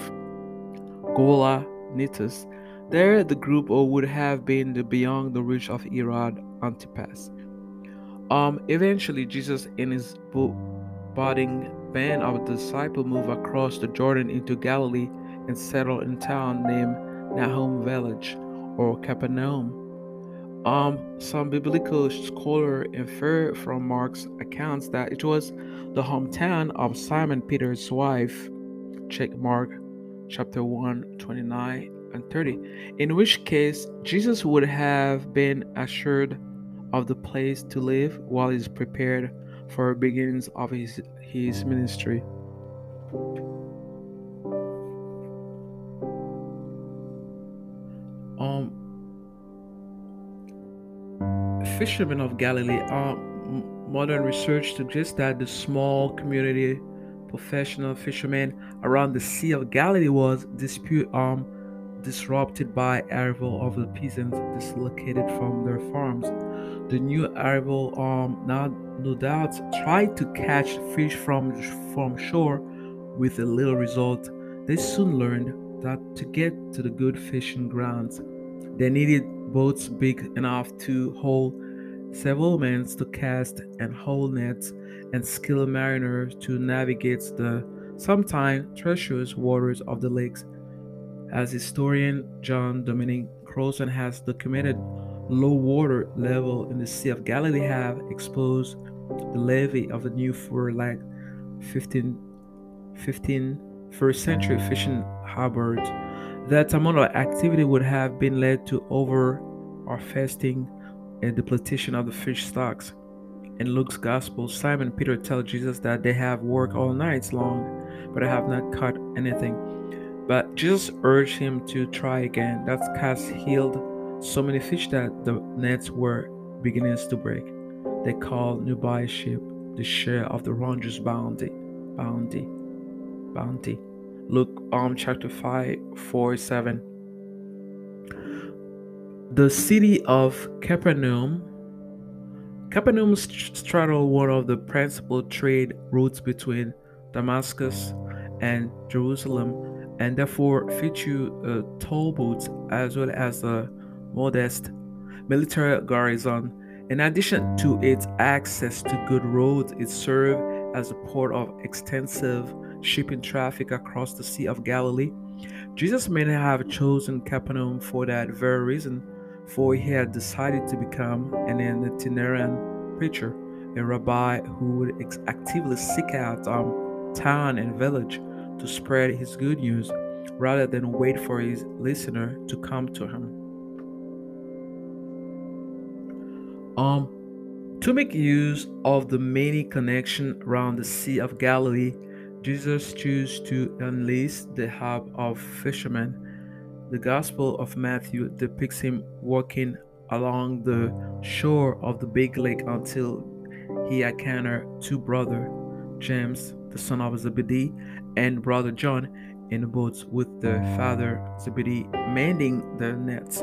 Gola Nitus. There, the group would have been beyond the reach of Herod Antipas. Um, eventually, Jesus and his budding band of disciples move across the Jordan into Galilee and settle in a town named Nahum Village or Capernaum. Um, some biblical scholars infer from Mark's accounts that it was the hometown of Simon Peter's wife. Check Mark chapter 1, 29 and 30. In which case, Jesus would have been assured of the place to live while he's prepared for beginnings of his, his ministry. Um, fishermen of Galilee. Um, modern research suggests that the small community professional fishermen around the Sea of Galilee was dispute um disrupted by arrival of the peasants dislocated from their farms. The new arrival um no doubt tried to catch fish from from shore with a little result. They soon learned that to get to the good fishing grounds, they needed boats big enough to hold several men to cast and haul nets and skilled mariners to navigate the sometimes treacherous waters of the lakes as historian John Dominic Crossan has documented, low water level in the Sea of Galilee have exposed the levee of the new for like 15, 15 first century fishing harbors. That amount of activity would have been led to over or fasting and depletion of the fish stocks. In Luke's Gospel, Simon Peter tells Jesus that they have worked all nights long, but have not caught anything. But Jesus urged him to try again. That's cast healed so many fish that the nets were beginning to break. They called nearby ship the share of the ranger's bounty. Bounty. Bounty. Luke um chapter 5, 4, 7. The city of Capernaum. Capernaum straddled one of the principal trade routes between Damascus and Jerusalem and therefore featured uh, toll booths as well as a modest military garrison. In addition to its access to good roads, it served as a port of extensive shipping traffic across the Sea of Galilee. Jesus may have chosen Capernaum for that very reason, for he had decided to become an itinerant preacher, a rabbi who would actively seek out um, town and village to spread his good news rather than wait for his listener to come to him. Um, to make use of the many connections around the Sea of Galilee, Jesus chose to enlist the help of fishermen. The Gospel of Matthew depicts him walking along the shore of the big lake until he encountered two brothers, James, the son of Zebedee, and brother John in the boats with the father Zebedee mending their nets.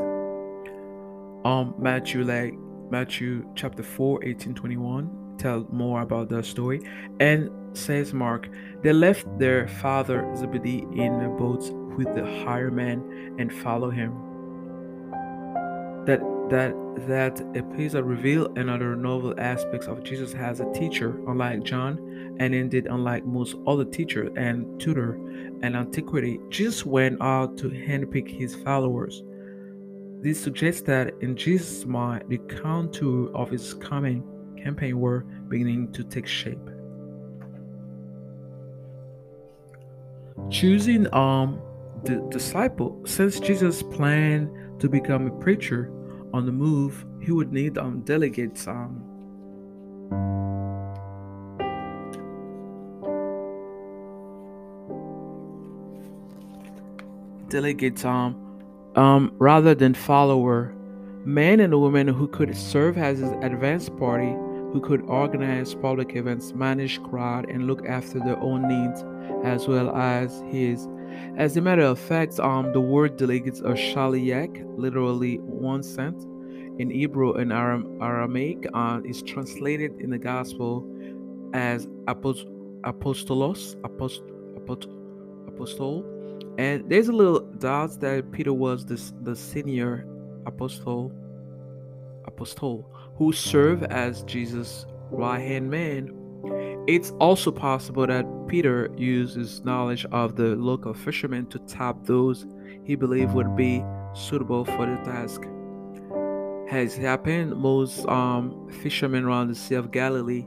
Um Matthew like Matthew chapter 4, 18, 21 tell more about the story. And says Mark, they left their father Zebedee in the boats with the hired man and follow him. That that that episode reveal another novel aspects of Jesus as a teacher, unlike John, and indeed unlike most other teachers and tutor in antiquity, Jesus went out to handpick his followers. This suggests that in Jesus' mind, the contour of his coming campaign were beginning to take shape. Choosing um the disciple, since Jesus planned to become a preacher on the move, he would need um delegates um delegates um um rather than follower men and women who could serve as his advance party who could organize public events manage crowd and look after their own needs as well as his. As a matter of fact um the word delegates are shaliach literally one sent in hebrew and Aram- aramaic uh, is translated in the gospel as apost- apostolos apost, apost, apostol and there's a little doubt that Peter was this, the senior apostle, apostle who served as Jesus' right hand man. It's also possible that Peter used his knowledge of the local fishermen to tap those he believed would be suitable for the task. Has happened, most um, fishermen around the Sea of Galilee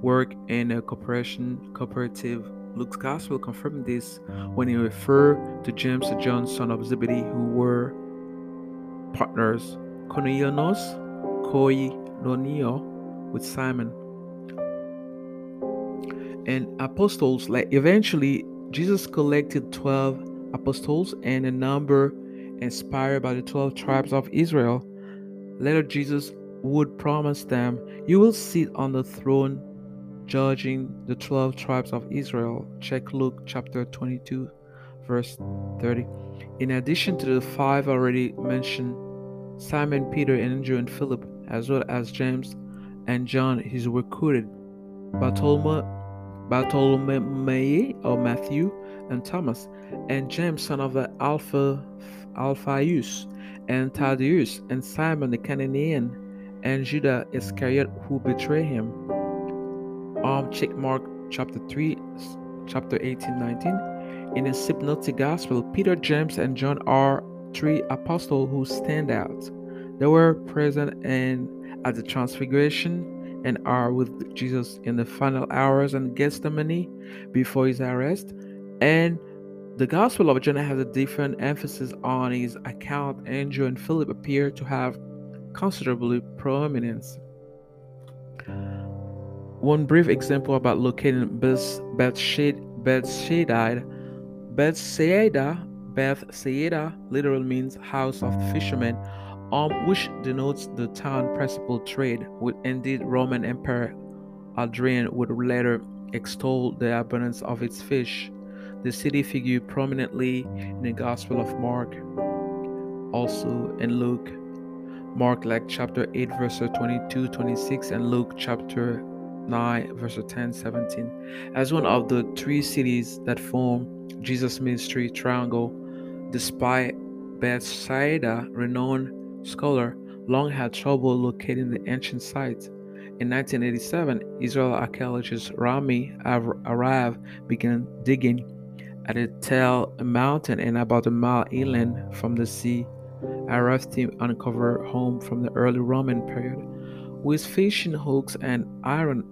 work in a cooperation cooperative Luke's gospel confirmed this when he referred to James and John, son of Zebedee, who were partners, Koinonos, Koinonio, with Simon. And apostles, like eventually, Jesus collected 12 apostles and a number inspired by the 12 tribes of Israel. Later, Jesus would promise them, You will sit on the throne judging the 12 tribes of Israel. Check Luke chapter 22, verse 30. In addition to the five already mentioned, Simon, Peter, and Andrew, and Philip, as well as James and John, is recruited. Bartholomew, Bartholomew or Matthew, and Thomas, and James, son of the Alpha, Alphaeus, and Thaddeus, and Simon the Canaanian, and Judah Iscariot, who betrayed him um check mark chapter 3 chapter 18 19 in the synoptic gospel peter james and john are three apostles who stand out. They were present in at the transfiguration and are with jesus in the final hours and gethsemane before his arrest. And the gospel of john has a different emphasis on his account. Andrew and philip appear to have considerably prominence one brief example about locating Beth Bethsaida, Bethsaida, Bethsaida literally means house of fishermen, um, which denotes the town principal trade. With indeed, Roman Emperor Adrian would later extol the abundance of its fish. The city figured prominently in the Gospel of Mark, also in Luke. Mark like chapter 8 verse 22 26 and Luke chapter 9, verse 10 17. As one of the three cities that form Jesus' ministry triangle, despite Bethsaida, renowned scholar, long had trouble locating the ancient site. In 1987, Israel archaeologist Rami Arav began digging at a Tell mountain and about a mile inland from the sea. Arav's team uncovered home from the early Roman period with fishing hooks and iron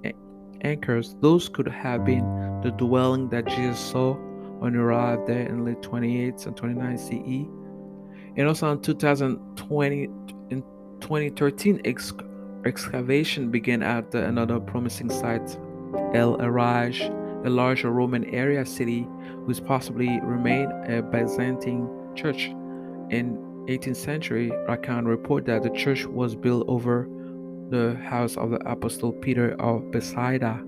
anchors, those could have been the dwelling that Jesus saw when he arrived there in late 28 and 29 CE. And also in 2020, in 2013, ex- excavation began at another promising site, El Araj, a larger Roman area city, which possibly remained a Byzantine church. In 18th century, Rakan report that the church was built over the house of the Apostle Peter of Bethsaida.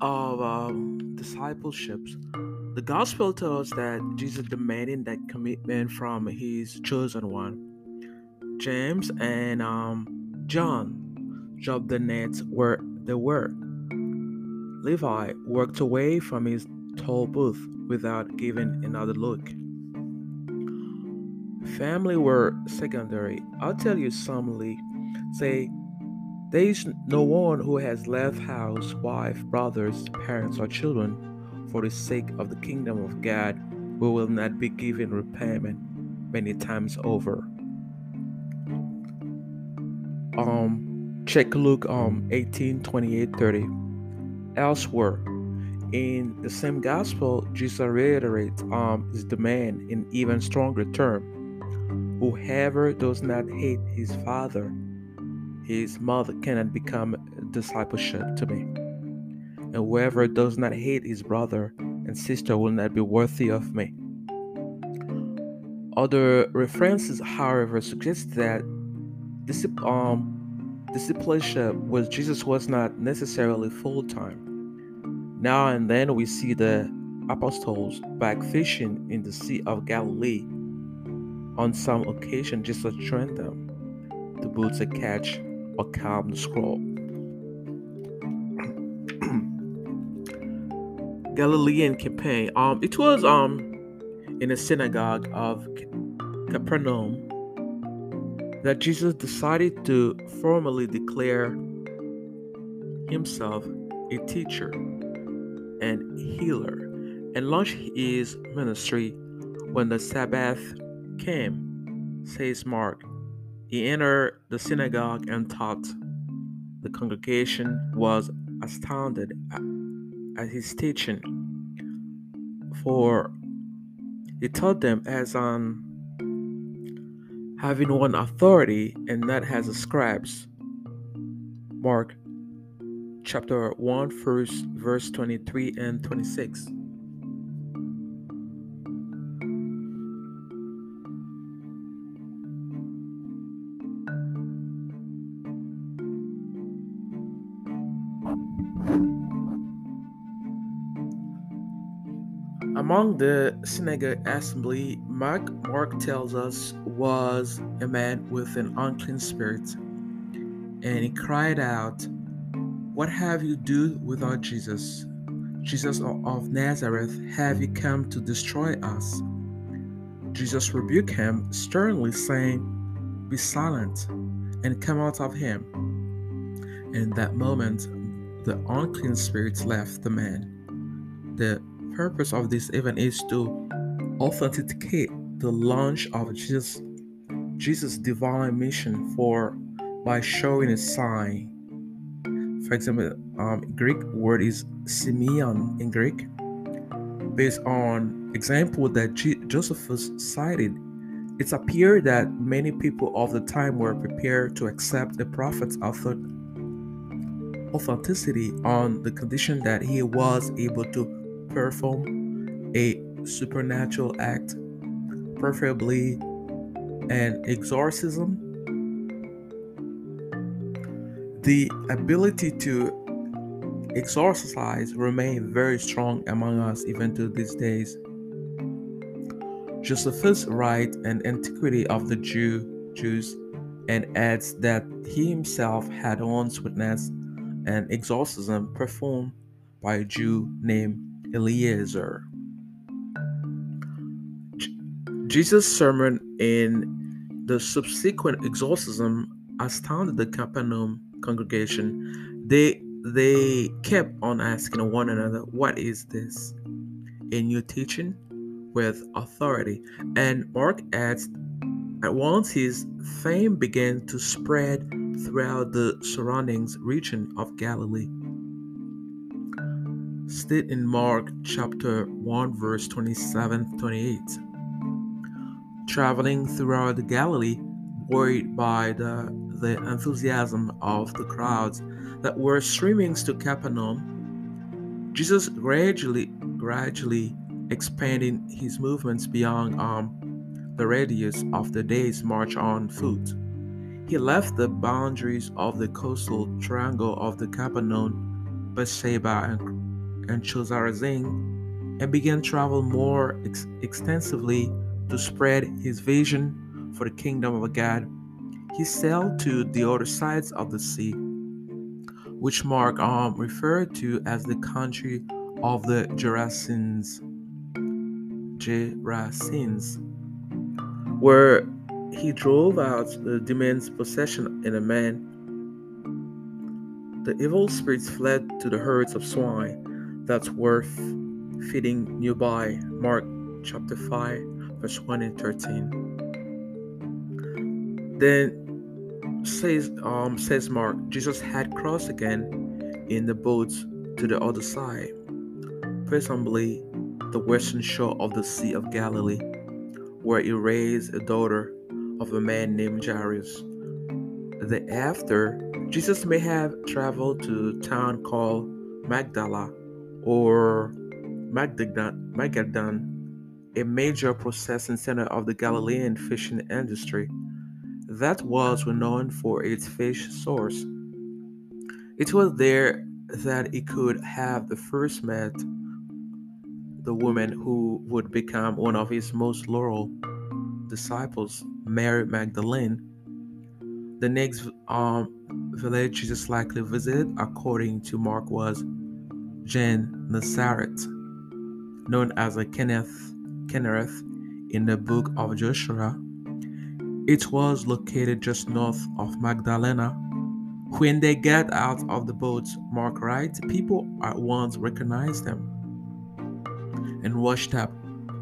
Of um, discipleships. The gospel tells that Jesus demanding that commitment from his chosen one. James and um, John dropped the nets where they were. Levi worked away from his toll booth without giving another look. Family were secondary. I'll tell you something. Say, there is no one who has left house, wife, brothers, parents, or children for the sake of the kingdom of God who will not be given repayment many times over. Um, check Luke um 18, 28, 30. Elsewhere, in the same gospel, Jesus reiterates um, his demand in even stronger term. Whoever does not hate his father, his mother cannot become discipleship to me. And whoever does not hate his brother and sister will not be worthy of me. Other references, however, suggest that um, discipleship with Jesus was not necessarily full time. Now and then we see the apostles back fishing in the Sea of Galilee. On some occasion, Jesus trained them to boot a catch or calm the scroll. Galilean campaign. Um, it was um in a synagogue of Capernaum that Jesus decided to formally declare himself a teacher and healer and launched his ministry when the Sabbath came, says Mark. He entered the synagogue and taught. The congregation was astounded at his teaching, for he taught them as on having one authority and not as the scribes. Mark chapter 1, verse, verse 23 and 26. Among the synagogue assembly, Mark, Mark tells us was a man with an unclean spirit, and he cried out, What have you do with our Jesus? Jesus of Nazareth, have you come to destroy us? Jesus rebuked him sternly, saying, Be silent and come out of him. In that moment, the unclean spirit left the man. The purpose of this event is to authenticate the launch of Jesus Jesus' divine mission for by showing a sign. For example, um, Greek word is semeion in Greek, based on example that G- Josephus cited. It's appeared that many people of the time were prepared to accept the prophet's authenticity on the condition that he was able to perform a supernatural act, preferably an exorcism. The ability to exorcise remain very strong among us even to these days. Josephus writes an antiquity of the Jew Jews and adds that he himself had once witnessed an exorcism performed by a Jew named Eliezer. Jesus' sermon in the subsequent exorcism astounded the Capernaum congregation. They they kept on asking one another, "What is this? A new teaching with authority?" And Mark adds, at once his fame began to spread throughout the surroundings region of Galilee state in Mark chapter 1, verse 27 28. Traveling throughout the Galilee, buoyed by the, the enthusiasm of the crowds that were streaming to Capernaum, Jesus gradually, gradually expanding his movements beyond um, the radius of the day's march on foot. He left the boundaries of the coastal triangle of the Capernaum, Bethsaida, and and Chorazin and began travel more ex- extensively to spread his vision for the kingdom of God. He sailed to the other sides of the sea. which Mark um, referred to as the country of the Gerasenes. Gerasenes, where he drove out the demon's possession in a man. The evil spirits fled to the herds of swine that worth feeding nearby. Mark chapter 5, verse 1 and 13. Then says um says Mark, Jesus had crossed again in the boat to the other side, presumably the western shore of the Sea of Galilee, where he raised a daughter of a man named Jairus. Thereafter, Jesus may have traveled to a town called Magdala or Magadan, a major processing center of the Galilean fishing industry that was renowned for its fish source. It was there that he could have the first met the woman who would become one of his most loyal disciples, Mary Magdalene. The next um, village Jesus likely visited, according to Mark, was Gennesaret, known as a Kinneret, Kinneret in the book of Joshua it was located just north of Magdalena. When they get out of the boat, Mark writes, people at once recognized them and rushed up,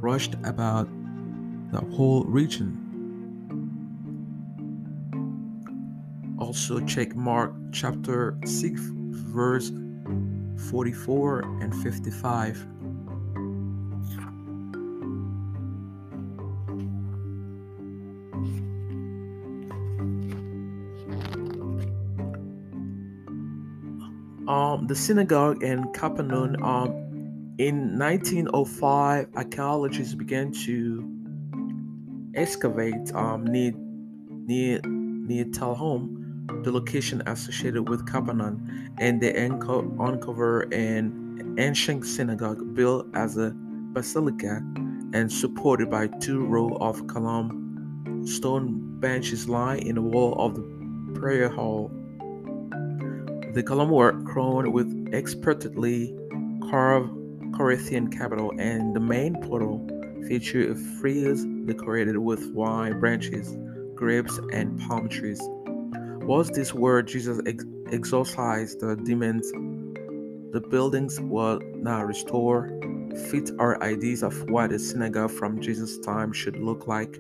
rushed about the whole region. Also check Mark chapter 6 verse 44 and 55. um, the synagogue in Capernaum. Um, in 1905, archaeologists began to excavate um, near near near Tel the location associated with Capernaum, and they unco- uncover an ancient synagogue built as a basilica and supported by two rows of column stone benches lying in the wall of the prayer hall. The column were crowned with expertly carved Corinthian capital, and the main portal featured a frieze decorated with wine branches, grapes, and palm trees. Was this where Jesus ex- exorcised the demons? The buildings were now restored, fit our ideas of what a synagogue from Jesus' time should look like.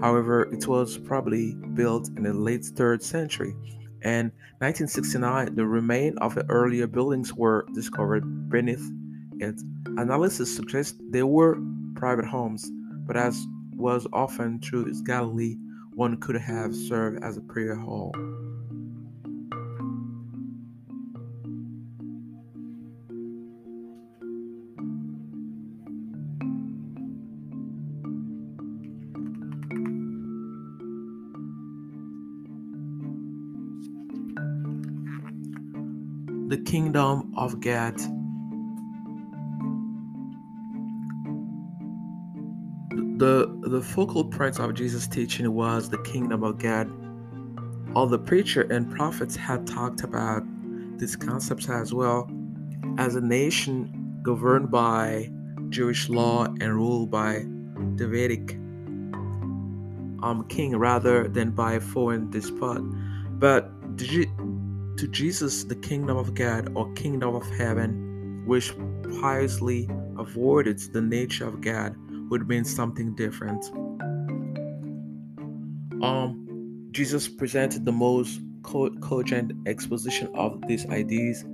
However, it was probably built in the late 3rd century in 1969, the remains of the earlier buildings were discovered beneath it. Analysis suggests they were private homes, but as was often true in Galilee, one could have served as a prayer hall. Kingdom of God. The, the focal point of Jesus' teaching was the kingdom of God. All the preacher and prophets had talked about these concepts as well. As a nation governed by Jewish law and ruled by Davidic um, king rather than by a foreign despot. But to Jesus the kingdom of God or kingdom of heaven, which piously avoided the nature of God, would mean something different. Um, Jesus presented the most co- cogent exposition of these ideas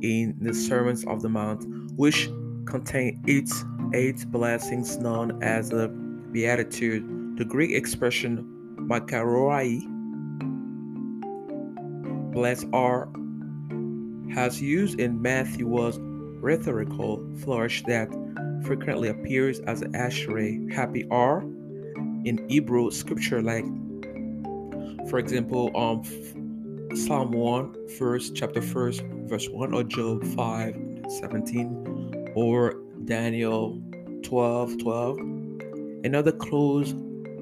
in the Sermons of the Mount, which contain eight eight blessings known as the Beatitude. The Greek expression makarioi blessed are has used in Matthew was rhetorical flourish that frequently appears as an ashrei. Happy are in Hebrew scripture, like for example, um Psalm 1, first chapter first, verse 1, or Job 5, 17, or Daniel 12, 12. Another close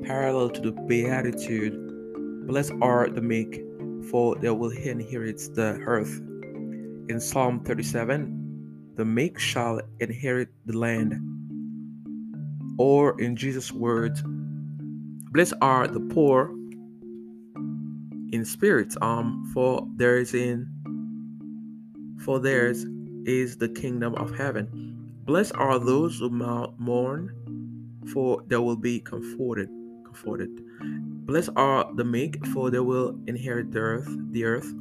parallel to the Beatitude. Blessed are the meek, for they will inherit the earth. in Psalm 37, the meek shall inherit the land. Or in Jesus' words, blessed are the poor in spirit, um, for there is in for theirs is the kingdom of heaven. Blessed are those who mourn, for they will be comforted. Comforted. Blessed are the meek, for they will inherit the earth. The earth.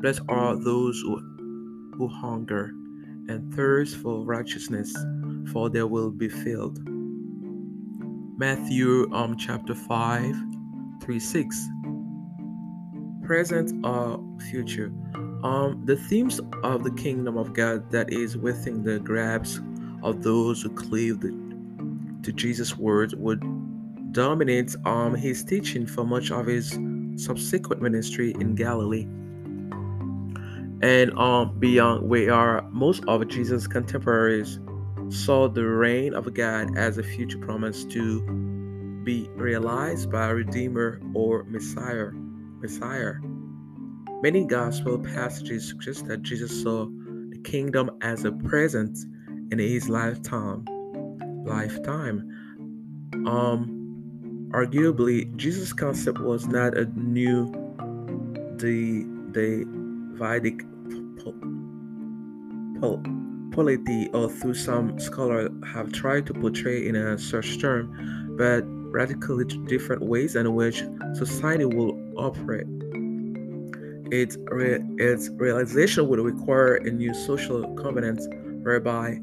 Blessed are those who, who hunger and thirst for righteousness, for they will be filled. Matthew um chapter 5, 3 6. Present or future. Um, the themes of the kingdom of God that is within the grasp of those who cleave the, to Jesus' words would dominate um, his teaching for much of his subsequent ministry in Galilee and um, beyond, where most of Jesus' contemporaries saw the reign of God as a future promise to be realized by a Redeemer or Messiah. Messiah. Many gospel passages suggest that Jesus saw the kingdom as a present in his lifetime. Lifetime. Um, arguably, Jesus' concept was not a new the the Vedic polity, or through some scholars have tried to portray in a such term, but radically different ways in which society will operate. Its, re- its realization would require a new social covenant whereby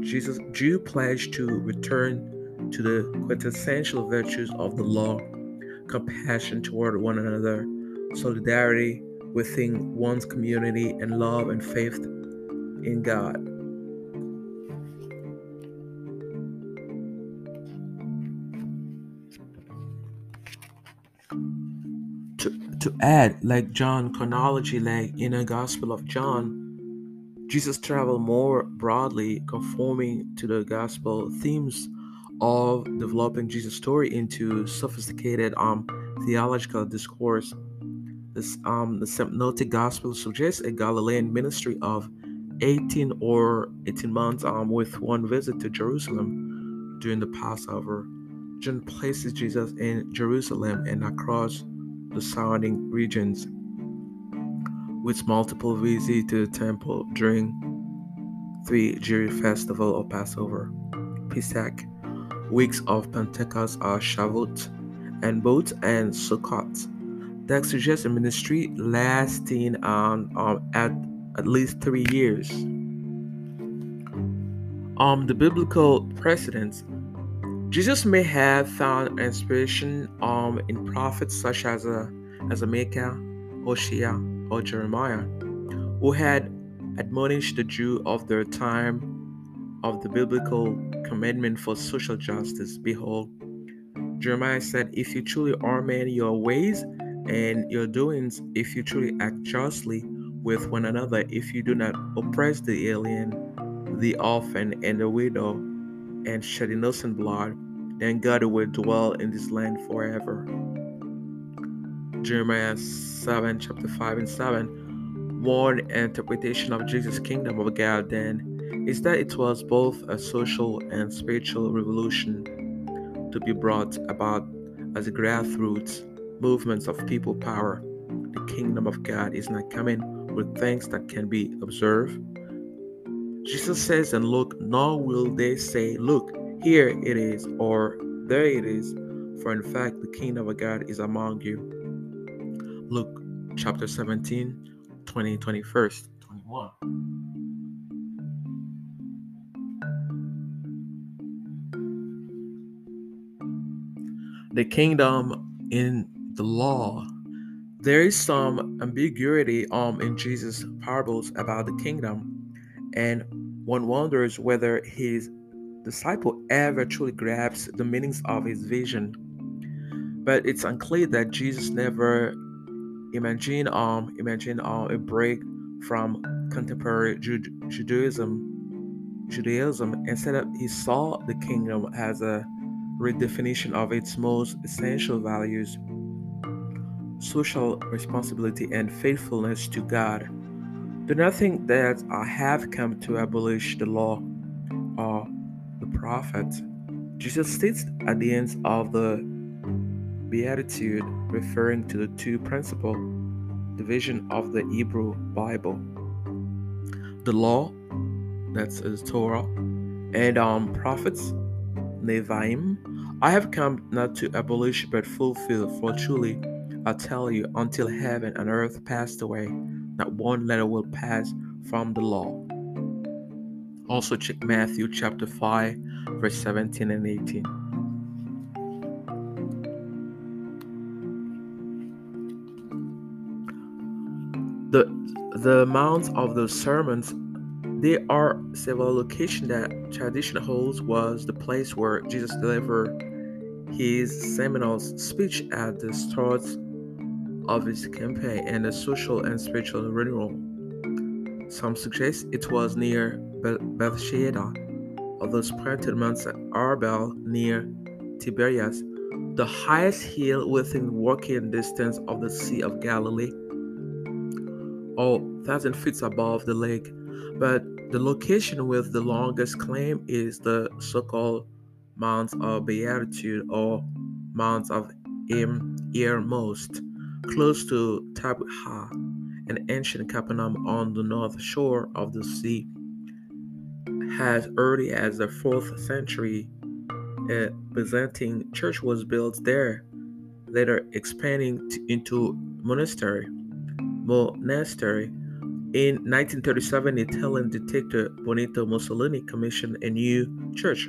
Jesus Jew pledged to return to the quintessential virtues of the law, compassion toward one another, solidarity within one's community, and love and faith in God. to add, like John chronology, like in the Gospel of John, Jesus traveled more broadly, conforming to the gospel themes of developing Jesus' story into sophisticated um, theological discourse. This um, the synoptic gospel suggests a Galilean ministry of 18 or 18 months um, with one visit to Jerusalem during the Passover. John places Jesus in Jerusalem and across the surrounding regions, with multiple visits to the temple during three Jewish festival or Passover, Pesach, weeks of Pentecost are Shavuot, and Boat and Sukkot. That suggests a ministry lasting um, um, at at least three years. Um, the biblical precedents Jesus may have found inspiration um, in prophets such as a, as a Micah, Hosea, or Jeremiah, who had admonished the Jew of their time of the biblical commandment for social justice. Behold, Jeremiah said, If you truly are man your ways and your doings, if you truly act justly with one another, if you do not oppress the alien, the orphan, and the widow, and shed innocent blood, then God will dwell in this land forever. Jeremiah 7, chapter 5 and 7. One interpretation of Jesus' kingdom of God then is that it was both a social and spiritual revolution to be brought about as a grassroots movements of people power. The kingdom of God is not coming with things that can be observed, Jesus says, And look, nor will they say, Look, here it is, or there it is, for in fact the kingdom of God is among you. Luke chapter 17, 20, 21st, 21. The kingdom in the law. There is some ambiguity um, in Jesus' parables about the kingdom and one wonders whether his disciple ever truly grasps the meanings of his vision. But it's unclear that Jesus never imagined um imagined um, a break from contemporary Judaism. Judaism instead he saw the kingdom as a redefinition of its most essential values social responsibility and faithfulness to God Do not think that I have come to abolish the law or the prophets. Jesus states at the end of the Beatitude, referring to the two principal division of the Hebrew Bible. The law, that's the Torah, and um prophets, Nevi'im. I have come not to abolish but fulfill, for truly I tell you, until heaven and earth passed away, not one letter will pass from the law. Also check Matthew chapter 5, verse 17 and 18. The the amounts of the sermons there are several locations that tradition holds was the place where Jesus delivered his seminal speech at the start of his campaign and the social and spiritual renewal. Some suggest it was near Bethsaida, others planted Mount Arbel near Tiberias, the highest hill within walking distance of the Sea of Galilee, or thousand feet above the lake. But the location with the longest claim is the so-called Mount of Beatitude or Mount of Most, close to Tabgha, an ancient Capernaum on the north shore of the sea. As early as the 4th century, a Byzantine church was built there, later expanding into monastery. Monastery. In 1937, Italian dictator Benito Mussolini commissioned a new church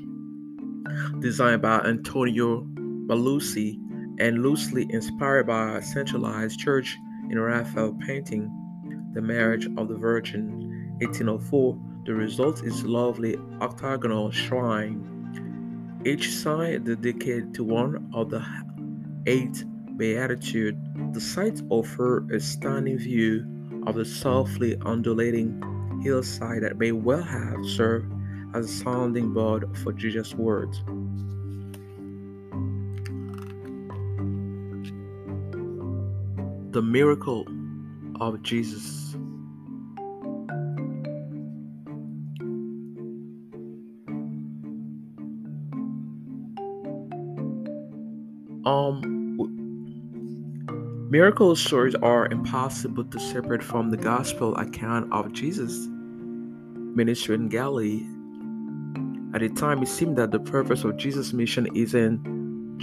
designed by Antonio Barluzzi and loosely inspired by a centralized church in Raphael painting, The Marriage of the Virgin, 1804. The result is a lovely octagonal shrine, each side dedicated to one of the eight Beatitudes. The sites offer a stunning view of the softly undulating hillside that may well have served as a sounding board for Jesus' words. The miracle of Jesus. Um, Miracle stories are impossible to separate from the gospel account of Jesus' ministry in Galilee. At the time, it seemed that the purpose of Jesus' mission is in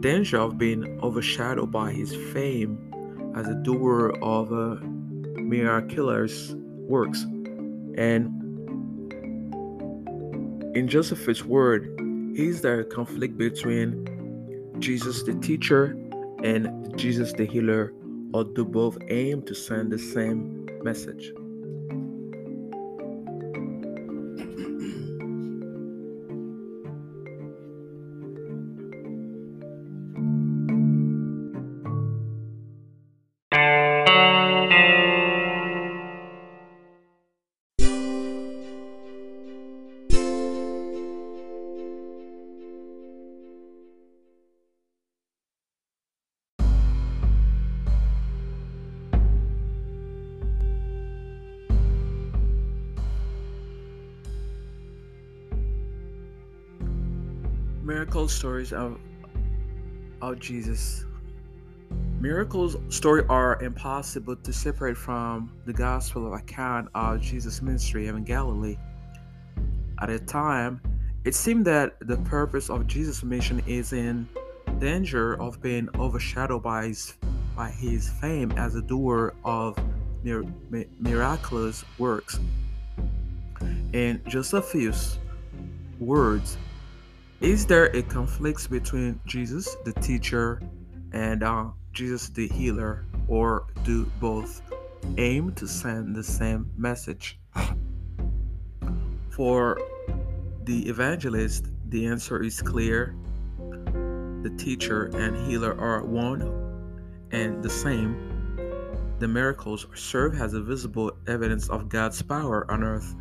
danger of being overshadowed by his fame as a doer of uh, miraculous works. And in Josephus' word, is there a conflict between Jesus the teacher and Jesus the healer, or do both aim to send the same message? Stories of of Jesus. Miracles story are impossible to separate from the gospel of account of Jesus' ministry in Galilee. At a time, it seemed that the purpose of Jesus' mission is in danger of being overshadowed by his, by his fame as a doer of mir- miraculous works. In Josephus' words, is there a conflict between Jesus, the teacher, and uh, Jesus, the healer, or do both aim to send the same message? For the evangelist, the answer is clear. The teacher and healer are one and the same. The miracles serve as a visible evidence of God's power on earth,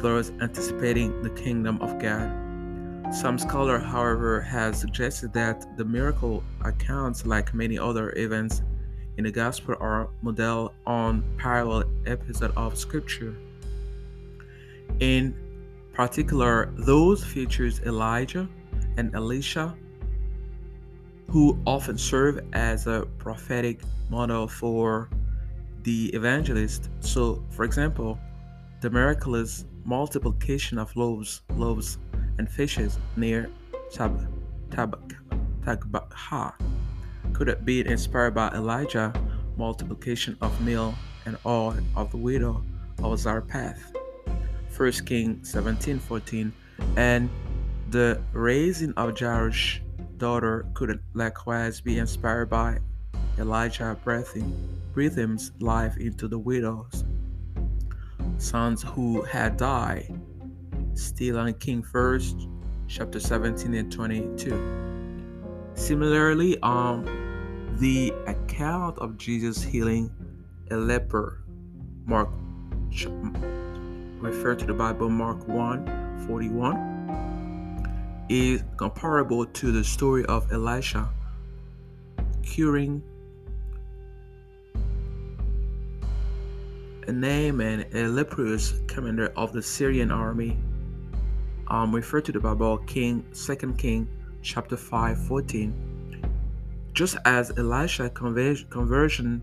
thus anticipating the kingdom of God. Some scholar, however, has suggested that the miracle accounts, like many other events in the gospel are modeled on parallel episodes of scripture. In particular, those features Elijah and Elisha, who often serve as a prophetic model for the evangelist. So, for example, the miraculous multiplication of loaves, loaves and fishes near Tab, Tab, could have been inspired by Elijah multiplication of meal and oil of the widow of Zarephath. 1 Kings 17:14 and the raising of Jairus' daughter could likewise be inspired by Elijah breathing, breathing life into the widow's sons who had died. Still on King First, chapter 17 and 22. Similarly, um, the account of Jesus healing a leper, Mark refer to the Bible, Mark 1 41, is comparable to the story of Elisha curing a Naaman, a leprous commander of the Syrian army. Um, refer to the Bible, King, Second King, chapter 5, 14 just as Elisha's conversion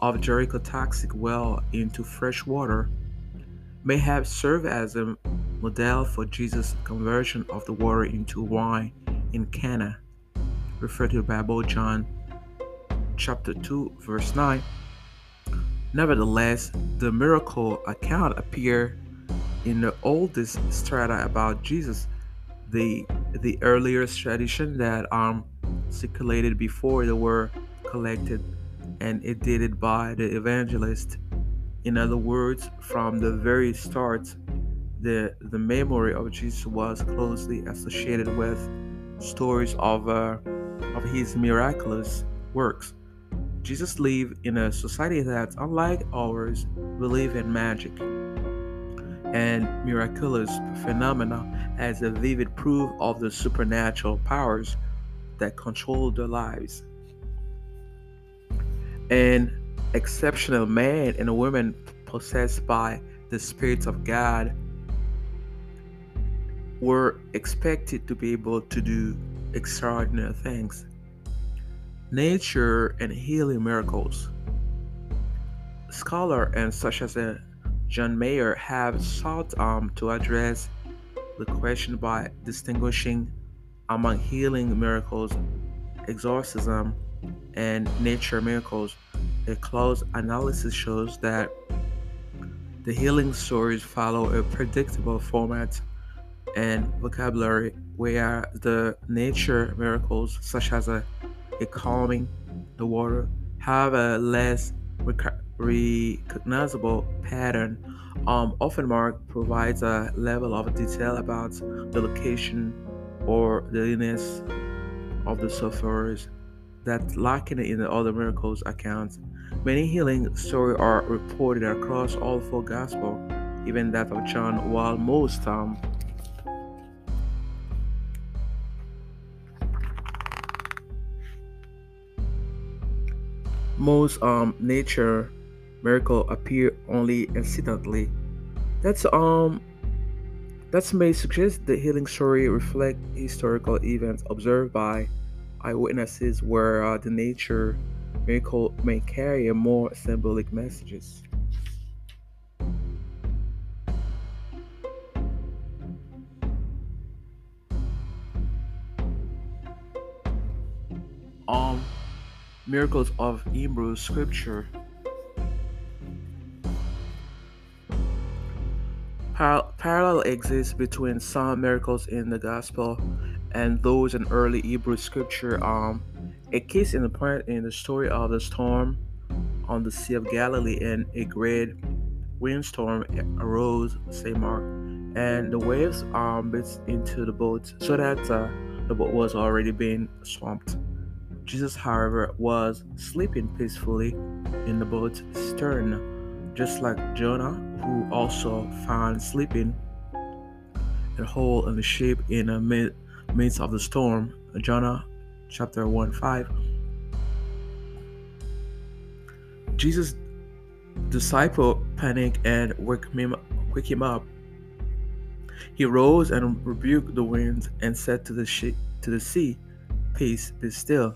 of Jericho toxic well into fresh water may have served as a model for Jesus' conversion of the water into wine in Cana, referred to by Bible John chapter 2 verse 9. Nevertheless, the miracle account appear in the oldest strata about Jesus, the the earliest tradition that um circulated before they were collected, and it did it by the evangelist. In other words, from the very start, the, the memory of Jesus was closely associated with stories of, uh, of his miraculous works. Jesus lived in a society that, unlike ours, believed in magic and miraculous phenomena as a vivid proof of the supernatural powers that control their lives. An exceptional man and a woman possessed by the spirits of God were expected to be able to do extraordinary things. Nature and healing miracles. Scholar and such as uh, John Meier have sought um, to address the question by distinguishing among healing miracles, exorcism, and nature miracles, a close analysis shows that the healing stories follow a predictable format and vocabulary, where the nature miracles, such as a, a calming the water, have a less recognizable pattern. Um, often, Mark provides a level of detail about the location or the illness of the sufferers that lacking in the other miracles accounts. Many healing stories are reported across all four Gospels, even that of John, while most um, most um nature miracle appear only incidentally. That's um that may suggest the healing story reflect historical events observed by eyewitnesses where uh, the nature miracle may carry more symbolic messages. Um, miracles of Hebrew scripture Par- parallel exists between some miracles in the gospel and those in early Hebrew scripture. Um, a case in the point in the story of the storm on the Sea of Galilee and a great windstorm arose, say Mark, and the waves um bit into the boat so that uh, the boat was already being swamped. Jesus, however, was sleeping peacefully in the boat's stern just like Jonah, who also found sleeping a hole in the ship in the midst of the storm. Jonah chapter 1 5. Jesus' disciple panicked and woke him, woke him up. He rose and rebuked the winds and said to the, sh- to the sea, Peace, be still.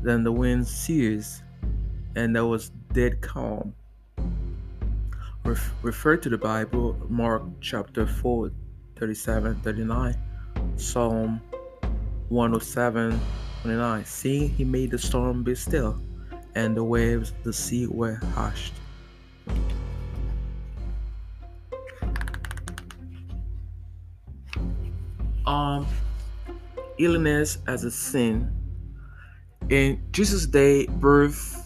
Then the wind ceased, and there was dead calm. Ref- refer to the Bible, Mark chapter 4, 37, 39, Psalm 107, 29. Seeing he made the storm be still, and the waves, the sea were hushed. Um, illness as a sin. In Jesus' day, birth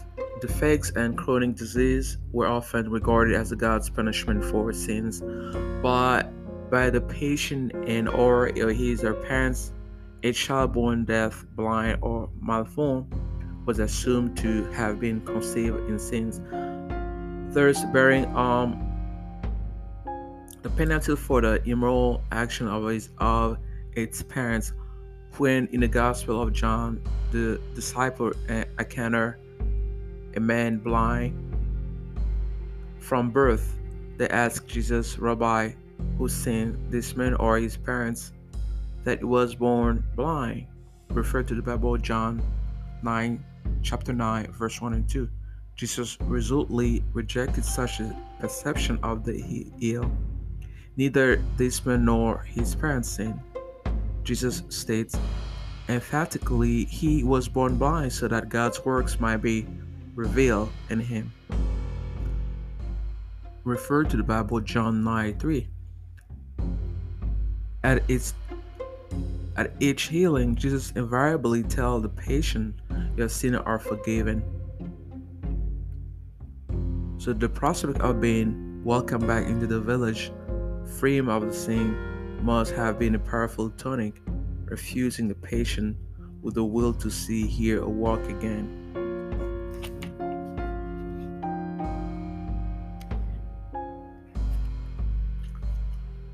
defects and chronic disease were often regarded as God's punishment for sins, but by the patient and or his or parents, a child born deaf, blind, or malformed was assumed to have been conceived in sins, thus bearing um the penalty for the immoral action of his of its parents. When in the Gospel of John, the disciple encountered a man blind from birth. They asked Jesus, Rabbi, who sinned, this man or his parents, that he was born blind? Refer to the Bible, John 9, chapter 9, verse 1 and 2. Jesus resolutely rejected such a perception of the ill. Neither this man nor his parents sinned. Jesus states emphatically, He was born blind so that God's works might be revealed in him. Refer to the Bible, John 9 3. At its at each healing, Jesus invariably tells the patient, Your sins are forgiven. So the prospect of being welcomed back into the village, free of the sin, must have been a powerful tonic, refusing the patient with the will to see, hear, or walk again.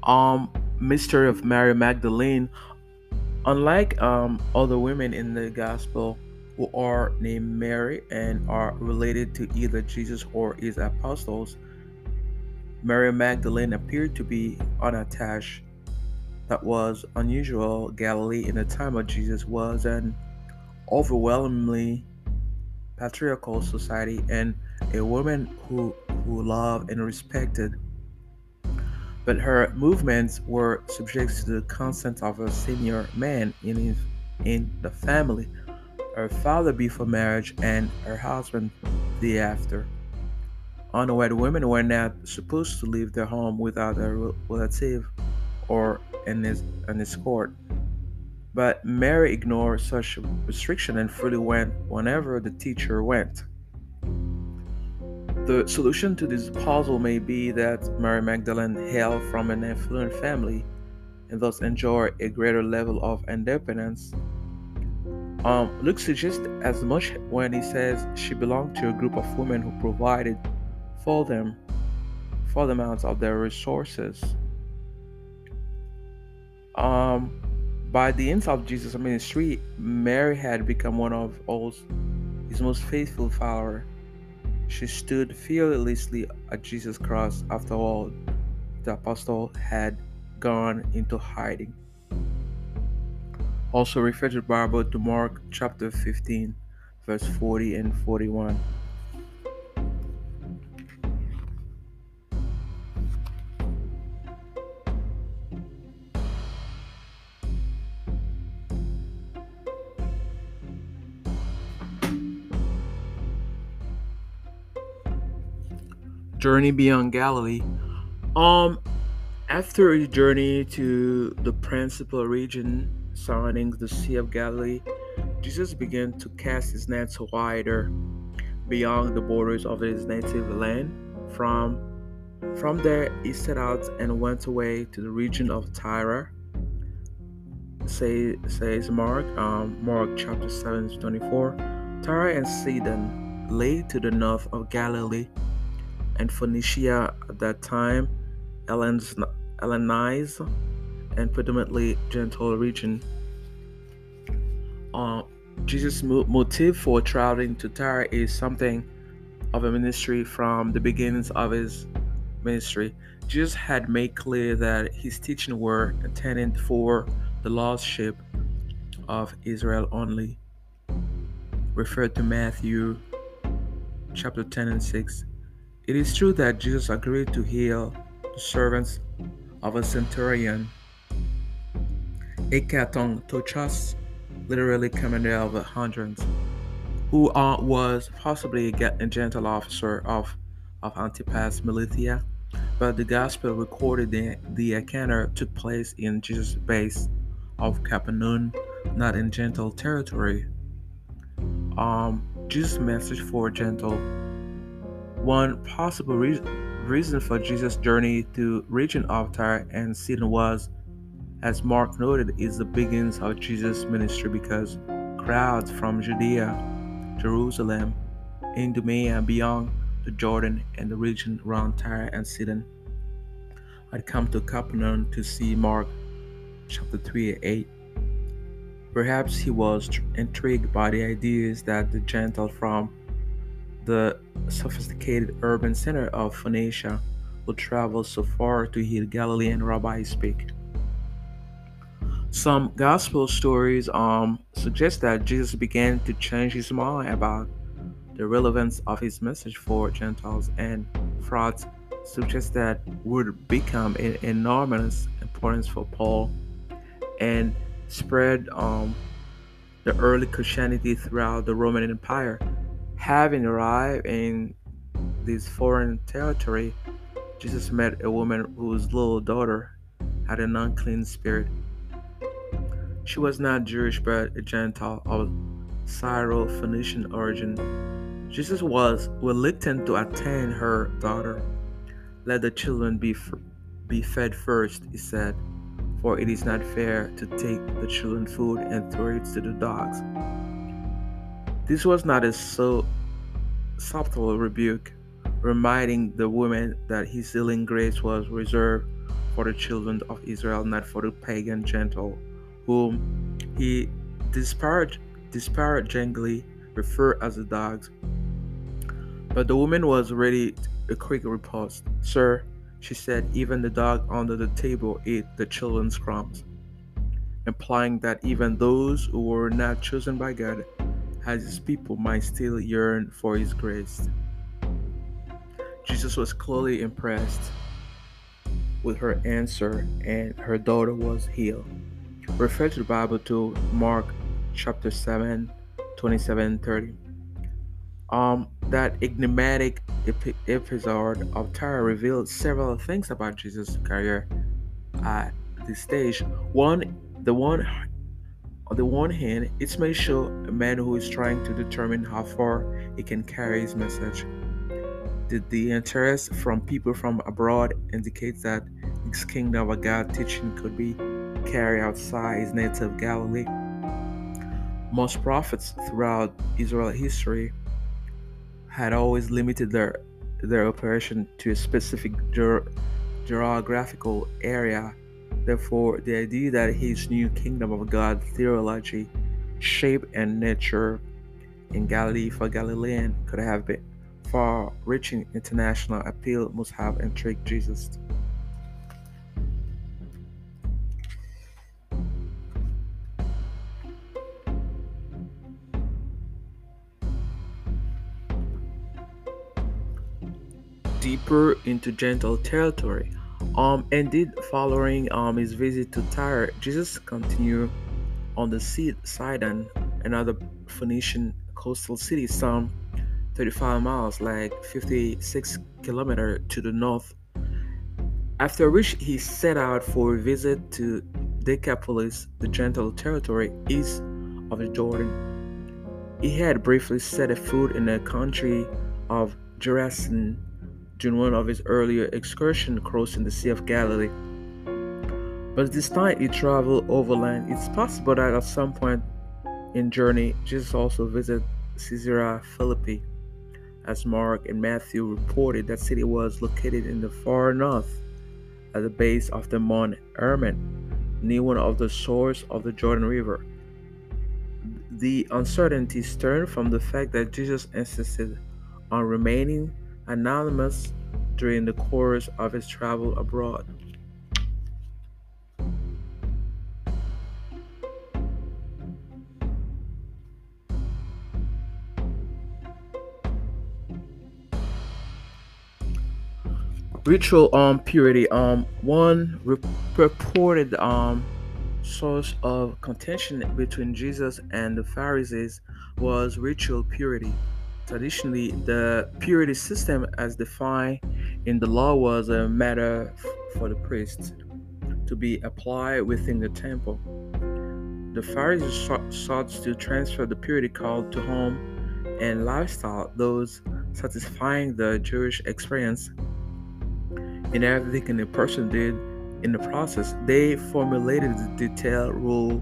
Um, mystery of Mary Magdalene. Unlike um, other women in the gospel who are named Mary and are related to either Jesus or his apostles, Mary Magdalene appeared to be unattached that was unusual. Galilee in the time of Jesus was an overwhelmingly patriarchal society and a woman who, who loved and respected. But her movements were subject to the consent of a senior man in, his, in the family, her father before marriage and her husband thereafter. Unwed women were not supposed to leave their home without a relative or an, an escort. But Mary ignored such restriction and freely went whenever the teacher went. The solution to this puzzle may be that Mary Magdalene hailed from an affluent family and thus enjoyed a greater level of independence. Um, Luke suggests as much when he says she belonged to a group of women who provided for them for the amounts of their resources. Um, by the end of Jesus' ministry, Mary had become one of his most faithful followers. She stood fearlessly at Jesus' cross after all the apostle had gone into hiding. Also refer to the Bible to Mark chapter 15, verse 40 and 41. Journey Beyond Galilee. Um, after a journey to the principal region surrounding the Sea of Galilee, Jesus began to cast his nets wider beyond the borders of his native land. From from there, he set out and went away to the region of Tyre. Say, says Mark, um, Mark chapter 7, 24. Tyre and Sidon lay to the north of Galilee and Phoenicia at that time, Hellenized and predominantly Gentile region. Uh, Jesus' motive for traveling to Tyre is something of a ministry from the beginnings of his ministry, Jesus had made clear that his teaching were intended for the lost sheep of Israel only. Referred to Matthew chapter 10 and 6. It is true that Jesus agreed to heal the servants of a centurion, hekatontarchos, literally commander of a hundreds, who uh, was possibly a gentle officer of, of Antipas Militia, but the gospel recorded the, the encounter took place in Jesus' base of Capernaum, not in gentle territory. Um, Jesus' message for gentle. One possible re- reason for Jesus' journey to region of Tyre and Sidon was, as Mark noted, is the beginnings of Jesus' ministry because crowds from Judea, Jerusalem, Idumea and beyond the Jordan and the region around Tyre and Sidon had come to Capernaum to see Mark chapter 3 8. Perhaps he was intrigued by the ideas that the Gentile from the sophisticated urban center of Phoenicia would travel so far to hear Galilean rabbis speak. Some gospel stories um, suggest that Jesus began to change his mind about the relevance of his message for Gentiles, and frauds suggest that would become an enormous importance for Paul and spread um, the early Christianity throughout the Roman Empire. Having arrived in this foreign territory, Jesus met a woman whose little daughter had an unclean spirit. She was not Jewish but a Gentile of Syro-Phoenician origin. Jesus was reluctant to attend her daughter. Let the children be, f- be fed first, he said for it is not fair to take the children's food and throw it to the dogs. This was not a so subtle rebuke, reminding the woman that his healing grace was reserved for the children of Israel, not for the pagan Gentile, whom he disparagingly referred as the dogs. But the woman was ready a quick riposte. Sir, she said even the dog under the table ate the children's crumbs, implying that even those who were not chosen by God as his people might still yearn for his grace. Jesus was clearly impressed with her answer and her daughter was healed. Refer to the Bible to Mark chapter 7, 27 30. Um, that enigmatic episode of Tyre revealed several things about Jesus' career at this stage. One, the one, on the one hand, it may show a man who is trying to determine how far he can carry his message. The, the interest from people from abroad indicates that his kingdom of God teaching could be carried outside his native Galilee. Most prophets throughout Israel history had always limited their their operation to a specific ge- geographical area. Therefore, the idea that his new kingdom of God theology, shape, and nature in Galilee for Galilean could have been far reaching international appeal must have intrigued Jesus. deeper into Gentile territory. Um, indeed, following um, his visit to Tyre, Jesus continued on the sea Sidon, another Phoenician coastal city, some 35 miles, like 56 kilometers to the north. After which he set out for a visit to Decapolis, the Gentile territory east of the Jordan. He had briefly set a foot in the country of Gerasene during one of his earlier excursions crossing the Sea of Galilee. But this time he traveled overland. It's possible that at some point in journey, Jesus also visited Caesarea Philippi. As Mark and Matthew reported, that city was located in the far north at the base of the Mount Hermon, near one of the sources of the Jordan River. The uncertainty stemmed from the fact that Jesus insisted on remaining anonymous during the course of his travel abroad. Ritual um purity um one purported um source of contention between Jesus and the Pharisees was ritual purity. Traditionally, the purity system as defined in the law was a matter for the priests to be applied within the temple. The Pharisees sought to transfer the purity call to home and lifestyle, those satisfying the Jewish experience in everything a person did in the process, they formulated a detailed rule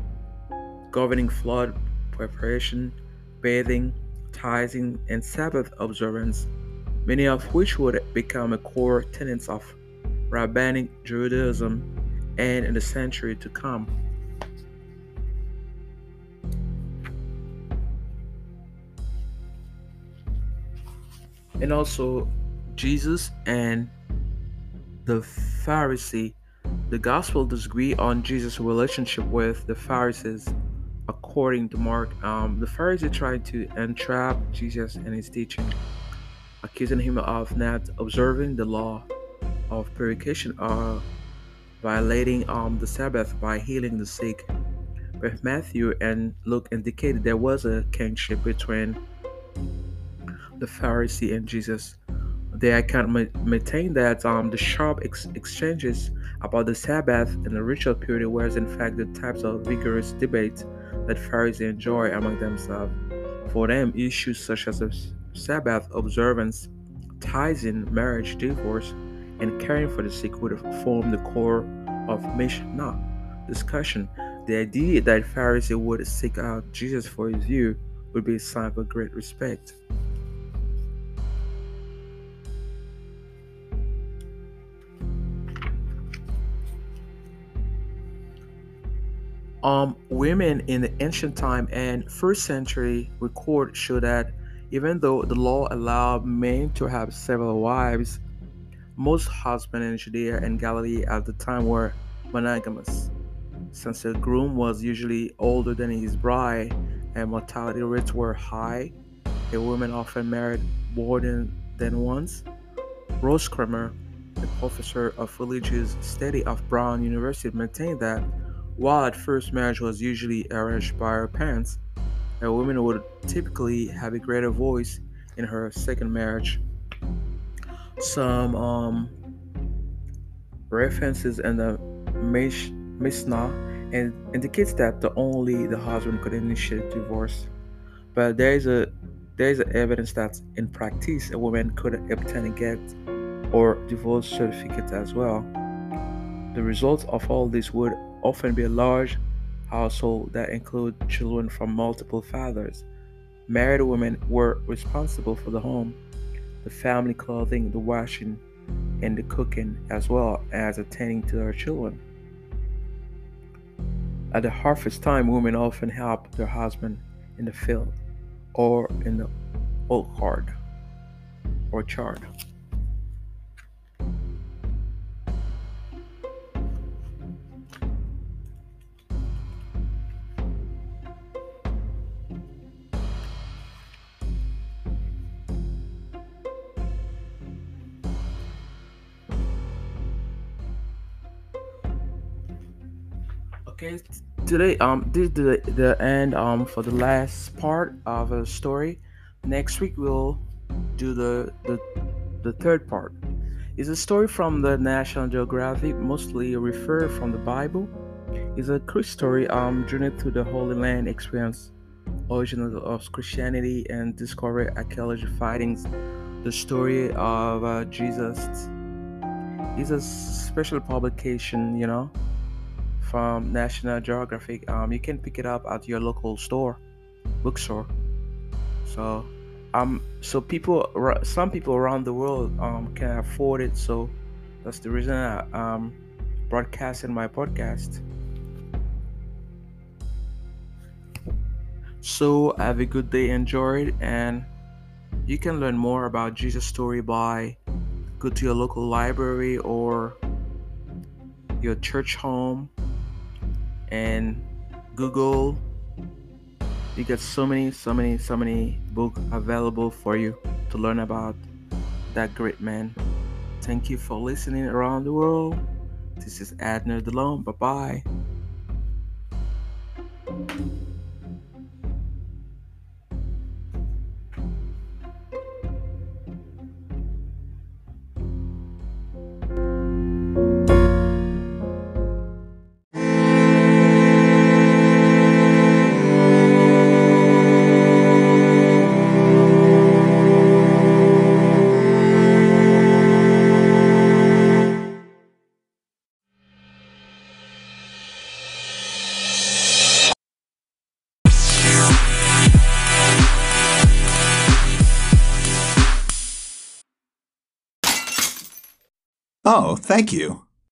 governing flood preparation, bathing, tithing, and Sabbath observance, many of which would become a core tenets of rabbinic Judaism and in the century to come. And also, Jesus and the Pharisee. The Gospel disagree on Jesus' relationship with the Pharisees. According to Mark, um, the Pharisee tried to entrap Jesus in his teaching, accusing him of not observing the law of purification or violating um, the Sabbath by healing the sick. But Matthew and Luke indicated there was a kinship between the Pharisee and Jesus they account maintain that um, the sharp ex- exchanges about the Sabbath and the ritual purity was in fact the types of vigorous debate that Pharisees enjoy among themselves. For them, issues such as Sabbath observance, tithing, marriage, divorce, and caring for the sick would form the core of Mishnah discussion. The idea that Pharisees would seek out Jesus for his view would be a sign of great respect. Um, women in the ancient time and first century record show that even though the law allowed men to have several wives, most husbands in Judea and Galilee at the time were monogamous. Since the groom was usually older than his bride and mortality rates were high, a woman often married more than, than once. Ross Kraemer, a professor of religious study of Brown University, maintained that while at first marriage was usually arranged by her parents, a woman would typically have a greater voice in her second marriage. Some um, references in the Mish- Mishnah and indicates that the only the husband could initiate divorce, but there is a there is evidence that in practice a woman could obtain a get or divorce certificate as well. The result of all this would often be a large household that include children from multiple fathers. Married women were responsible for the home, the family clothing, the washing, and the cooking, as well as attending to their children. At the harvest time, women often help their husband in the field or in the orchard. Orchard. Okay, today um this is the the end um for the last part of a story. Next week we'll do the the the third part. It's a story from the National Geographic, mostly referred from the Bible. It's a Christ story um journey to the Holy Land experience, origin of Christianity and discovery archaeology findings. The story of uh, Jesus. It's a special publication, you know from National Geographic. Um, you can pick it up at your local store, bookstore. So, um, so people, some people around the world, um, can afford it. So, that's the reason I um broadcasting my podcast. So have a good day, enjoy it, and You can learn more about Jesus' story by go to your local library or your church home and Google. You get so many, so many, so many books available for you to learn about that great man. Thank you for listening around the world. This is Adner Delhomme. Bye bye. Oh, thank you.